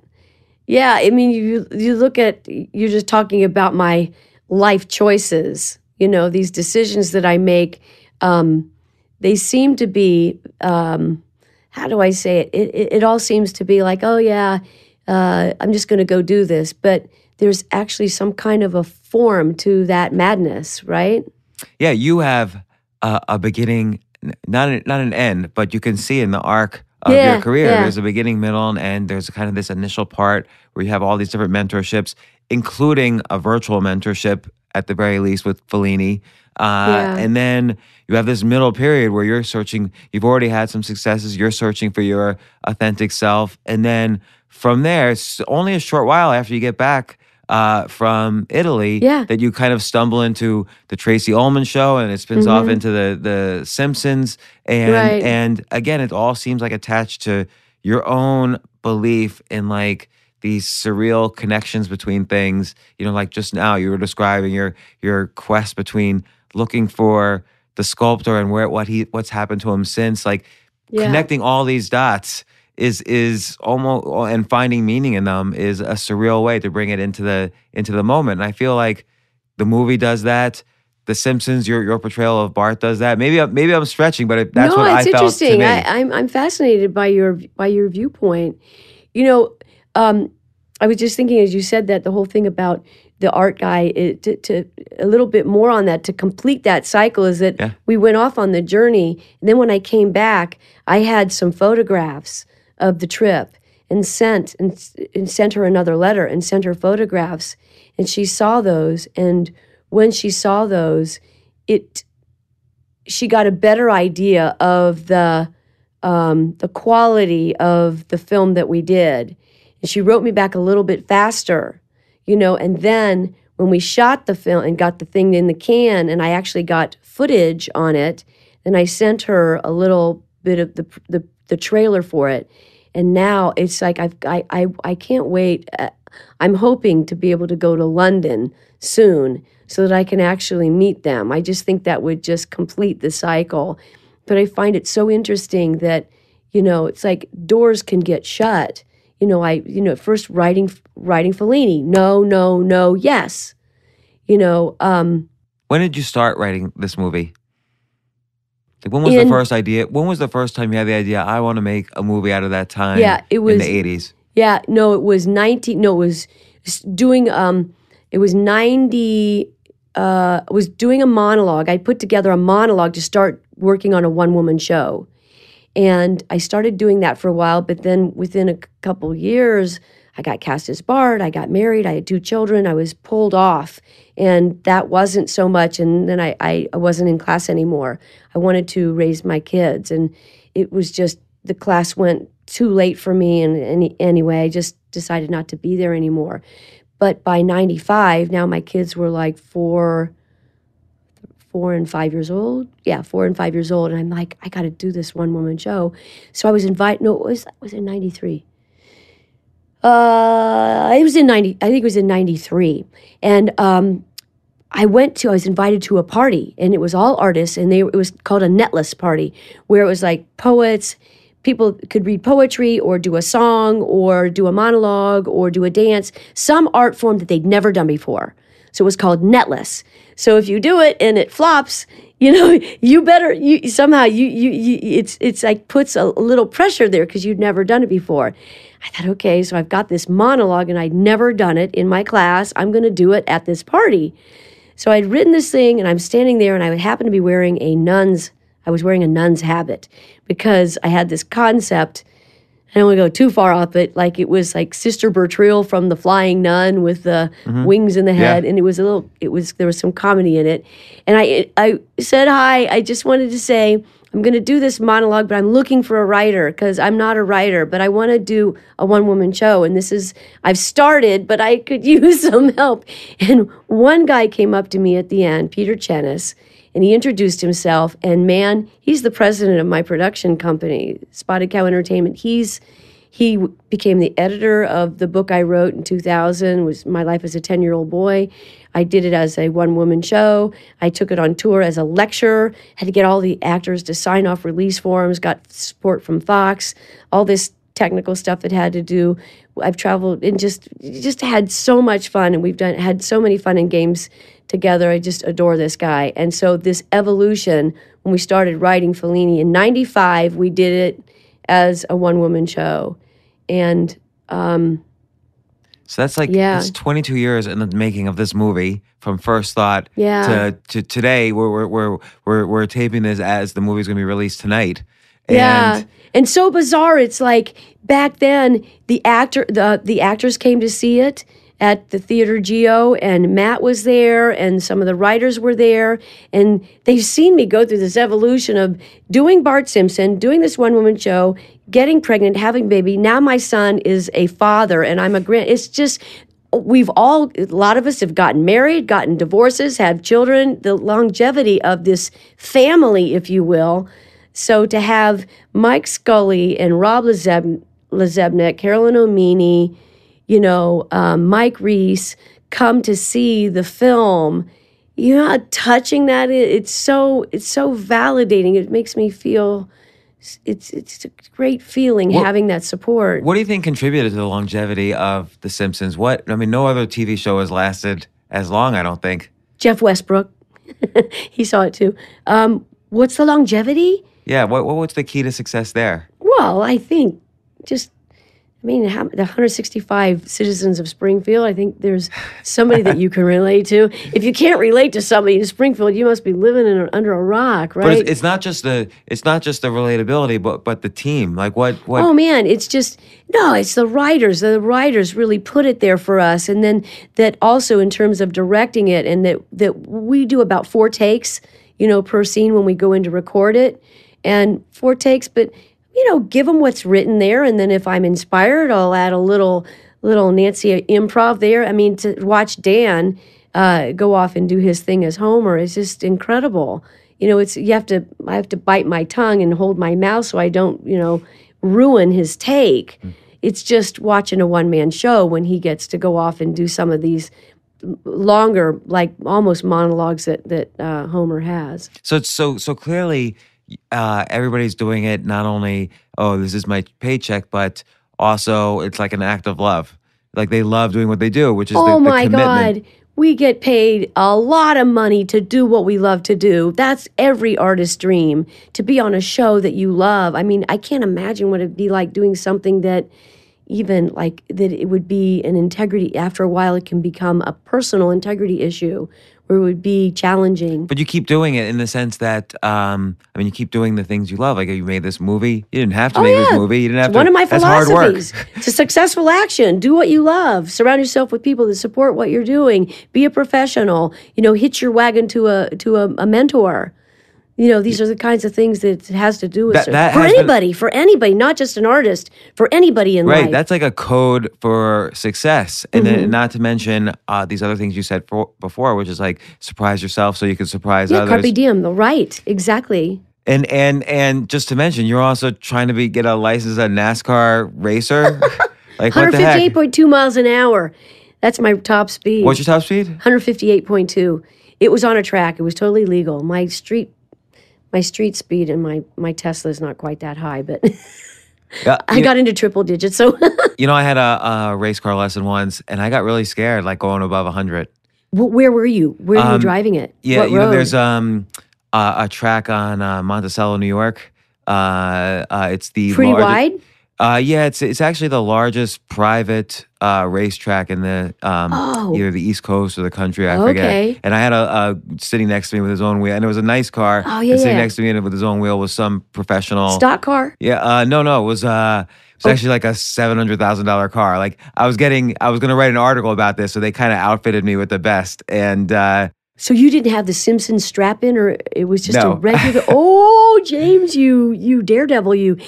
Yeah, I mean, you you look at you're just talking about my life choices. You know, these decisions that I make. Um, they seem to be. Um, how do I say it? It it, it all seems to be like, oh yeah, uh, I'm just going to go do this. But there's actually some kind of a form to that madness, right? Yeah, you have a, a beginning, not an, not an end, but you can see in the arc of Yeah, your career. yeah. There's a beginning, middle, and end. There's kind of this initial part where you have all these different mentorships, including a virtual mentorship at the very least with Fellini. Uh, Yeah. And then you have this middle period where you're searching. You've already had some successes. You're searching for your authentic self, and then from there, it's only a short while after you get back. Uh, from Italy, Yeah. that you kind of stumble into the Tracey Ullman show, and it spins off into the the Simpsons, and Mm-hmm. Right. and again, it all seems like attached to your own belief in like these surreal connections between things. You know, like just now you were describing your your quest between looking for the sculptor and where what he what's happened to him since. Like Yeah. connecting all these dots is is almost and finding meaning in them is a surreal way to bring it into the into the moment. And I feel like the movie does that. The Simpsons, your your portrayal of Bart does that. Maybe I'm- maybe I'm stretching, but it, that's no, what it's I felt to interesting. I, I'm I'm fascinated by your by your viewpoint. You know, um, I was just thinking as you said that the whole thing about the art guy it, to, to a little bit more on that to complete that cycle is that Yeah. we went off on the journey. And then when I came back I had some photographs of the trip and sent and, and sent her another letter and sent her photographs. And she saw those. And when she saw those it she got a better idea of the um, the quality of the film that we did, and she wrote me back a little bit faster, you know. And then when we shot the film and got the thing in the can, and I actually got footage on it, then I sent her a little bit of the the, the trailer for it, and now it's like I've I I, I can't wait. Uh, I'm hoping to be able to go to London soon so that I can actually meet them. I just think that would just complete the cycle. But I find it so interesting that, you know, it's like doors can get shut. You know, I, you know, first writing writing Fellini, no, no, no, yes. You know, um, when did you start writing this movie? Like when was In- the first idea? When was the first time you had the idea? I want to make a movie out of that time. Yeah, it was- in the eighties. Yeah, no, it was 19 no, it was doing um it was 90 uh was doing a monologue. I put together a monologue to start working on a one woman show. And I started doing that for a while, but then within a couple years, I got cast as Bart, I got married, I had two children, I was pulled off. And that wasn't so much. And then I, I, I wasn't in class anymore. I wanted to raise my kids. And it was just, the class went too late for me. And any, anyway, I just decided not to be there anymore. But by 95, now my kids were like four, four and five years old. Yeah, four and five years old. And I'm like, I got to do this one woman show. So I was invited. No, it was was in '93. Uh, it was in '90. I think it was in '93. And um, I went to. I was invited to a party, and it was all artists, and they it was called a netless party, where it was like poets. People could read poetry or do a song or do a monologue or do a dance, some art form that they'd never done before. So it was called netless. So if you do it and it flops, you know, you better you somehow you you, you it's it's like puts a, little pressure there because you'd never done it before. I thought, okay, so I've got this monologue and I'd never done it in my class. I'm going to do it at this party. So I'd written this thing and I'm standing there and I would happen to be wearing a nun's I was wearing a nun's habit because I had this concept I don't want to go too far off it. Like it was like Sister Bertrille from The Flying Nun with the mm-hmm. wings in the head, and it was a little. It was there was some comedy in it, and I I said hi. I just wanted to say I'm going to do this monologue, but I'm looking for a writer because I'm not a writer, but I want to do a one woman show, and this is I've started, but I could use some help. And one guy came up to me at the end, Peter Kjenaas, and he introduced himself and man he's the president of my production company spotted cow entertainment. He's he became the editor of the book i wrote in 2000 was my life as a 10 year old boy. I did it as a one woman show. I took it on tour as a lecturer had to get all the actors to sign off release forms got support from fox all this technical stuff that had to do. I've traveled and just just had so much fun and we've done had so many fun and games together. I just adore this guy. And so this evolution, when we started writing Fellini in '95, we did it as a one-woman show, and um, So that's like Yeah. it's 22 years in the making of this movie from first thought Yeah. to, to today. We're, we're, we're, we're, we're taping this as the movie's going to be released tonight. yeah, And and so bizarre. It's like back then the actor the the actors came to see it at the theater geo and matt was there and some of the writers were there and they've seen me go through this evolution of doing bart simpson doing this one woman show getting pregnant having baby. Now my son is a father and i'm a grand it's just we've all a lot of us have gotten married gotten divorces have children. The longevity of this family if you will. So to have mike scully and rob lezeb LaZebnik, Carolyn Omine, you know, um, Mike Reiss come to see the film. You know, how touching that is. It's so it's so validating. It makes me feel it's it's a great feeling What- having that support. What do you think contributed to the longevity of The Simpsons? What I mean, no other TV show has lasted as long. I don't think. Jeff Westbrook, he saw it too. Um, what's the longevity? Yeah. What, what what's the key to success there? Well, I think just, I mean, how, the 165 citizens of Springfield, I think there's somebody that you can relate to. If you can't relate to somebody in Springfield, you must be living in a, under a rock, But right? it's, it's not just the it's not just the relatability, but but the team. Like what what Oh man, it's just no, it's the writers. The writers really put it there for us, and then that also in terms of directing it, and that that we do about four takes, you know, per scene when we go in to record it, and four takes. But you know, give them what's written there, and then if I'm inspired, I'll add a little little Nancy improv there. I mean, to watch Dan uh, go off and do his thing as Homer is just incredible. You know, it's you have to I have to bite my tongue and hold my mouth so I don't you know ruin his take. It's just watching a one man show when he gets to go off and do some of these longer, like almost monologues that that uh, Homer has. So it's so so clearly, uh, everybody's doing it. Not only oh, this is my paycheck, but also it's like an act of love. Like they love doing what they do, which is the, oh the my commitment. God. We get paid a lot of money to do what we love to do. That's every artist's dream to be on a show that you love. I mean, I can't imagine what it'd be like doing something that even like that it would be an integrity after a while it can become a personal integrity issue where it would be challenging. But you keep doing it in the sense that um, I mean, you keep doing the things you love. Like you made this movie. You didn't have to Oh, make this movie. You didn't have It's to. one of my that's hard work. philosophies. It's a successful action. Do what you love. Surround yourself with people that support what you're doing. Be a professional. You know, hitch your wagon to a to a, a mentor. You know, these are the kinds of things that it has to do with That- that for has been- anybody, for anybody, not just an artist, for anybody in life. Right, life. that's like a code for success, and Mm-hmm. then not to mention uh, these other things you said for, before, which is like surprise yourself so you can surprise yeah, others. carpe diem. The right, exactly. And and and just to mention, you're also trying to be get a license as a NASCAR racer. like what the heck? 158.2 miles an hour. That's my top speed. What's your top speed? 158.2. It was on a track. It was totally legal. My street my street speed and my my Tesla is not quite that high, but Yeah, I got into triple digits. So you know, I had a, a race car lesson once, and I got really scared, like going above 100. Wh- where were you? Where were you Um, driving it? Yeah, what you know, there's um uh, a track on uh, Monticello, New York. Uh, uh, it's the pretty wide. Uh, yeah, it's it's actually the largest private uh, racetrack in the um, Oh. either the East Coast or the country. I Okay. forget. And I had a, a sitting next to me with his own wheel, and it was a nice car. Oh, yeah, and sitting yeah. next to me with his own wheel was some professional. Stock car. Yeah, uh, no, no, it was uh, it was Oh. actually like a seven hundred thousand dollar car. Like I was getting, I was going to write an article about this, so they kind of outfitted me with the best. And uh, So you didn't have the Simpsons strap in, or it was just No. a regular. oh, James, you you daredevil, you.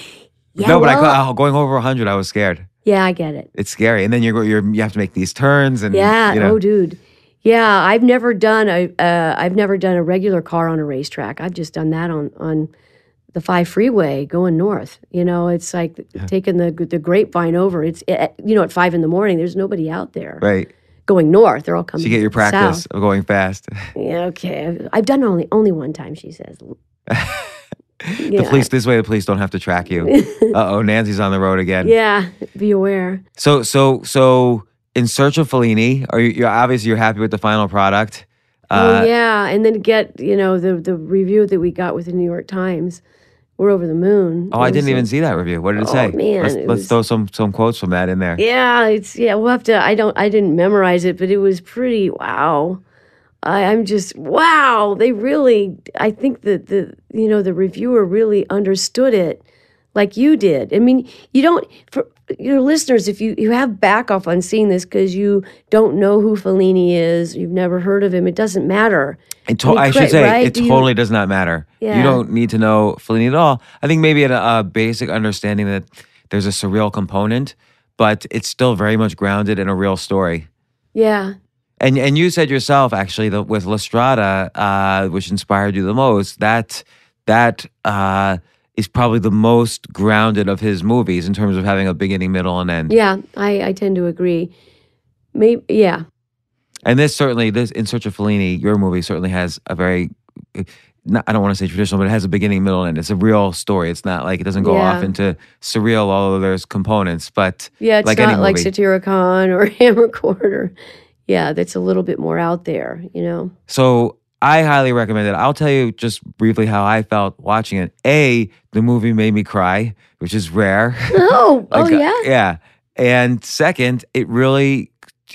Yeah, no, but I well, cou- going over hundred, I was scared. yeah, I get it. It's scary, and then you're you're you have to make these turns, and Yeah. you know, Oh, dude. Yeah, I've never done a uh, I've never done a regular car on a racetrack. I've just done that on on the five freeway going north. You know, it's like taking the the grapevine over. It's at, you know at five in the morning. There's nobody out there right. going north. They're all coming. So you get your practice south. of going fast. Yeah, okay. I've, I've done only only one time. She says. The police this way, the police don't have to track you. uh oh, Nancy's on the road again. Yeah, be aware. So so so in search of Fellini, are you? You're obviously you're happy with the final product. Uh, oh yeah, and then get you know the the review that we got with the New York Times. We're over the moon. Oh, I didn't was even see that review. What did it Oh, say? man, let's it let's was- throw some some quotes from that in there. Yeah, it's yeah. We'll have to. I don't. I didn't memorize it, but it was pretty. Wow. I, I'm just wow. They really. I think that the you know the reviewer really understood it, like you did. I mean, you don't for your listeners if you you have back off on seeing this because you don't know who Fellini is, you've never heard of him. It doesn't matter. It to- I should say right? it Do you- totally does not matter. Yeah. You don't need to know Fellini at all. I think maybe at a, a basic understanding that there's a surreal component, but it's still very much grounded in a real story. Yeah. And and you said yourself actually that with La Strada, uh, which inspired you the most, that that uh, is probably the most grounded of his movies in terms of having a beginning, middle, and end. Yeah, I, I tend to agree. Maybe, yeah, And this certainly, this In Search of Fellini, your movie certainly has a very, not, I don't want to say traditional, but it has a beginning, middle, and end. It's a real story. It's not like it doesn't go off into surreal, although there's components. But yeah. It's like not like. Satyricon or Amarcord or, yeah, that's a little bit more out there, you know? So I highly recommend it. I'll tell you just briefly how I felt watching it. A, the movie made me cry, which is rare. Oh, oh Like, uh, yeah. yeah. And second, it really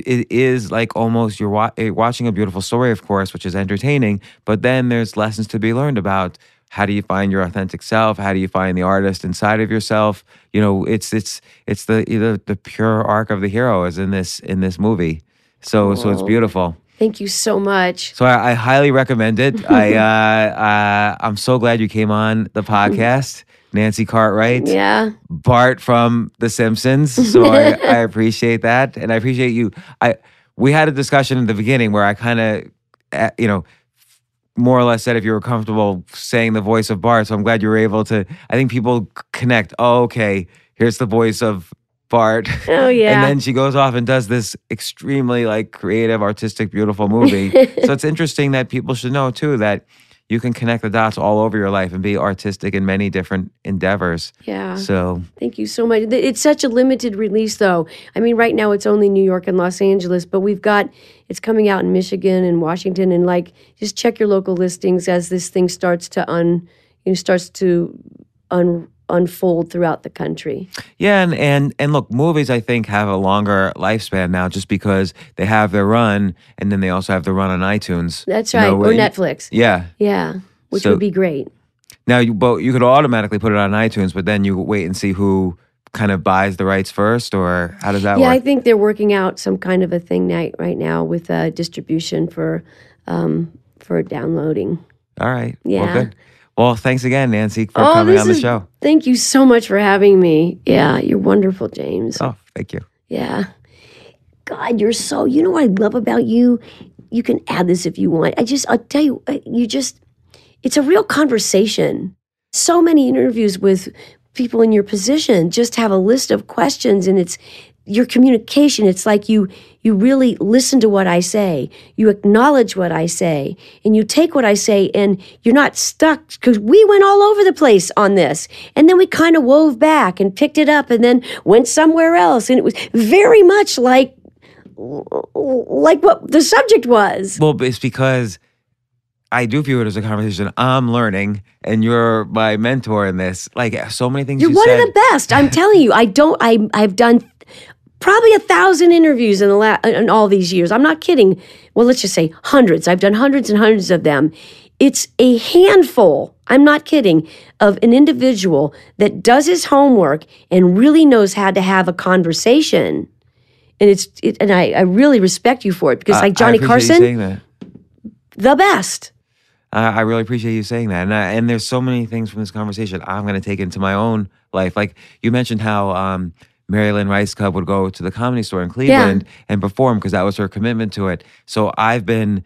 it is like almost you're wa- eh, watching a beautiful story, of course, which is entertaining. But then there's lessons to be learned about how do you find your authentic self? How do you find the artist inside of yourself? You know, it's it's it's the the, the pure arc of the hero is in this in this movie. So so it's beautiful. Thank you so much. So I, I highly recommend it. I uh, uh, I'm so glad you came on the podcast, Nancy Cartwright. Yeah. Bart from The Simpsons. So I, I appreciate that, and I appreciate you. I we had a discussion in the beginning where I kind of, you know, more or less said if you were comfortable saying the voice of Bart. So I'm glad you were able to. I think people connect. Oh, okay, here's the voice of Bart. Oh, yeah. And then she goes off and does this extremely like creative, artistic, beautiful movie. so it's interesting that people should know too that you can connect the dots all over your life and be artistic in many different endeavors. Yeah. So Thank you so much. It's such a limited release, though. I mean, right now it's only New York and Los Angeles, but we've got it's coming out in Michigan and Washington, and like just check your local listings as this thing starts to un, you know, starts to un, unfold throughout the country. Yeah, and, and and look, movies I think have a longer lifespan now just because they have their run and then they also have the run on iTunes. That's You right, know, or when- Netflix. Yeah. Yeah, which So- would be great. Now you but you could automatically put it on iTunes, but then you wait and see who kind of buys the rights first, or how does that work? Yeah, I think they're working out some kind of a thing night right now with uh, distribution for um, for downloading. All right. Yeah. Well, good. Well, thanks again, Nancy, for Oh, coming on the is- show. Thank you so much for having me. Yeah, you're wonderful, James. Oh, thank you. Yeah. God, you're so, you know what I love about you? You can add this if you want. I just, I'll tell you, uh, you just, it's a real conversation. So many interviews with people in your position just have a list of questions and it's your communication. It's like you, you really listen to what I say, you acknowledge what I say, and you take what I say and you're not stuck because we went all over the place on this. And then we kind of wove back and picked it up and then went somewhere else. And it was very much like, like what the subject was. Well, it's because I do view it as a conversation. I'm learning, and you're my mentor in this. Like so many things You're you one said. of the best. I'm telling you. I don't. I I've done probably a thousand interviews in the la- in all these years. I'm not kidding. Well, let's just say hundreds. I've done hundreds and hundreds of them. It's a handful. I'm not kidding. Of an individual that does his homework and really knows how to have a conversation. And it's it, and I, I really respect you for it because I- like Johnny Carson, the best. I I really appreciate you saying that. And, I, and there's so many things from this conversation I'm going to take into my own life. Like you mentioned how um, Mary Lynn Rajskub would go to the comedy store in Cleveland and perform because that was her commitment to it. So I've been,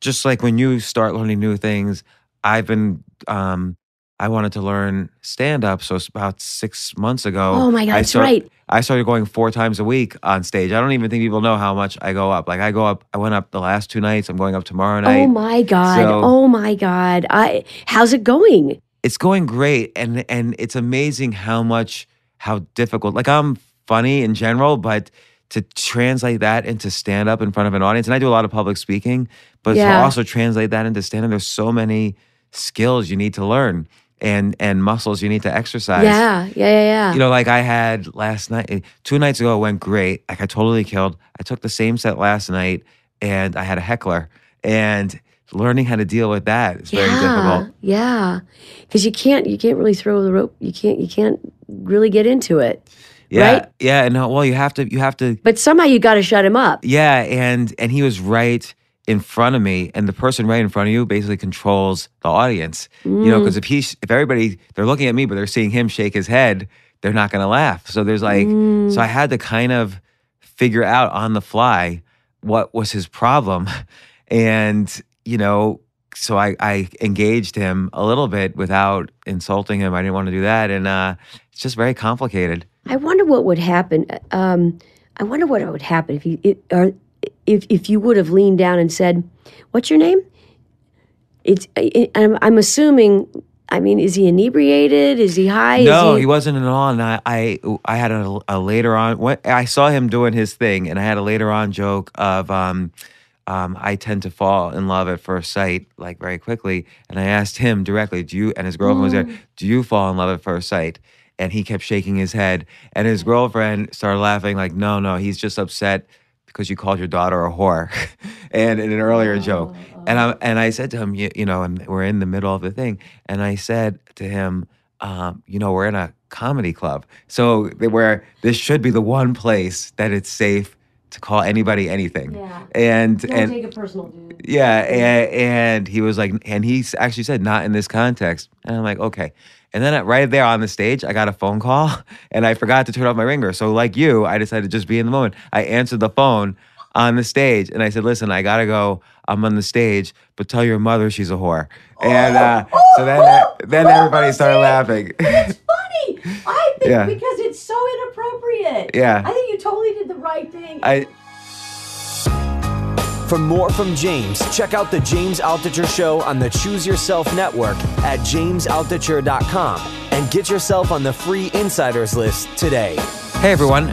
just like when you start learning new things, I've been, um, I wanted to learn stand up. So it's about six months ago. Oh my God, I that's start- right. I started going four times a week on stage. I don't even think people know how much I go up. Like I go up, I went up the last two nights. I'm going up tomorrow night. Oh my god. So- oh my god. I how's it going? it's going great and and it's amazing how much how difficult like i'm funny in general but to translate that into stand up in front of an audience and i do a lot of public speaking but to also translate that into stand up there's so many skills you need to learn and and muscles you need to exercise. Yeah, yeah, yeah, yeah. you know like i had last night eh, two nights ago it went great like i totally killed. I took the same set last night and i had a heckler and learning how to deal with that is very difficult Yeah, because you can't you can't really throw the rope. You can't you can't really get into it. Yeah, right? yeah, and well, you have to, you have to, But somehow you got to shut him up. yeah, and and he was right in front of me, and the person right in front of you basically controls the audience, you Mm. know, because if he, if everybody, they're looking at me, but they're seeing him shake his head, they're not going to laugh. So there's like, Mm. so I had to kind of figure out on the fly what was his problem, and you know, so I, I engaged him a little bit without insulting him. I didn't want to do that, and uh, it's just very complicated. I wonder what would happen. Um, I wonder what would happen if you it, or if if you would have leaned down and said, "What's your name?" It's. It, I'm, I'm assuming. I mean, is he inebriated? Is he high? No, he, he wasn't at all. And I, I, I had a, a later on. When, I saw him doing his thing, and I had a later on joke of. Um, um, I tend to fall in love at first sight, like very quickly. And I asked him directly, "Do you?" And his girlfriend was there. Do you fall in love at first sight? And he kept shaking his head. And his girlfriend started laughing, like, "No, no, he's just upset because you called your daughter a whore," and in an earlier joke. And I and I said to him, you, you know, and we're in the middle of the thing, and I said to him, um, you know, we're in a comedy club, so where this should be the one place that it's safe to call anybody anything. Yeah. And Don't and take it personal, dude. yeah, and, and he was like, and he actually said, not in this context. And I'm like, okay. And then right there on the stage, I got a phone call and I forgot to turn off my ringer. So, like you, I decided to just be in the moment. I answered the phone on the stage and I said, listen, I got to go. I'm on the stage, but tell your mother she's a whore. And uh, so then, then everybody started laughing. It's funny. I think Yeah. because it's so inappropriate. Yeah. I think you totally did the right thing. I, For more from James, check out the James Altucher Show on the Choose Yourself Network at jamesaltucher.com and get yourself on the free insiders list today. Hey everyone,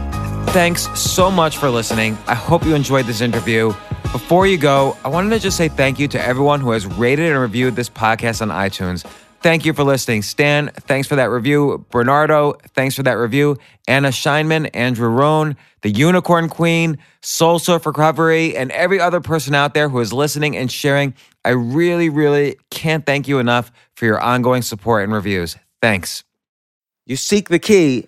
thanks so much for listening. I hope you enjoyed this interview. Before you go, I wanted to just say thank you to everyone who has rated and reviewed this podcast on iTunes. Thank you for listening. Stan, thanks for that review. Bernardo, thanks for that review. Anna Scheinman, Andrew Rohn, the Unicorn Queen, Soul Surf Recovery, and every other person out there who is listening and sharing. I really, really can't thank you enough for your ongoing support and reviews. Thanks. You seek the key,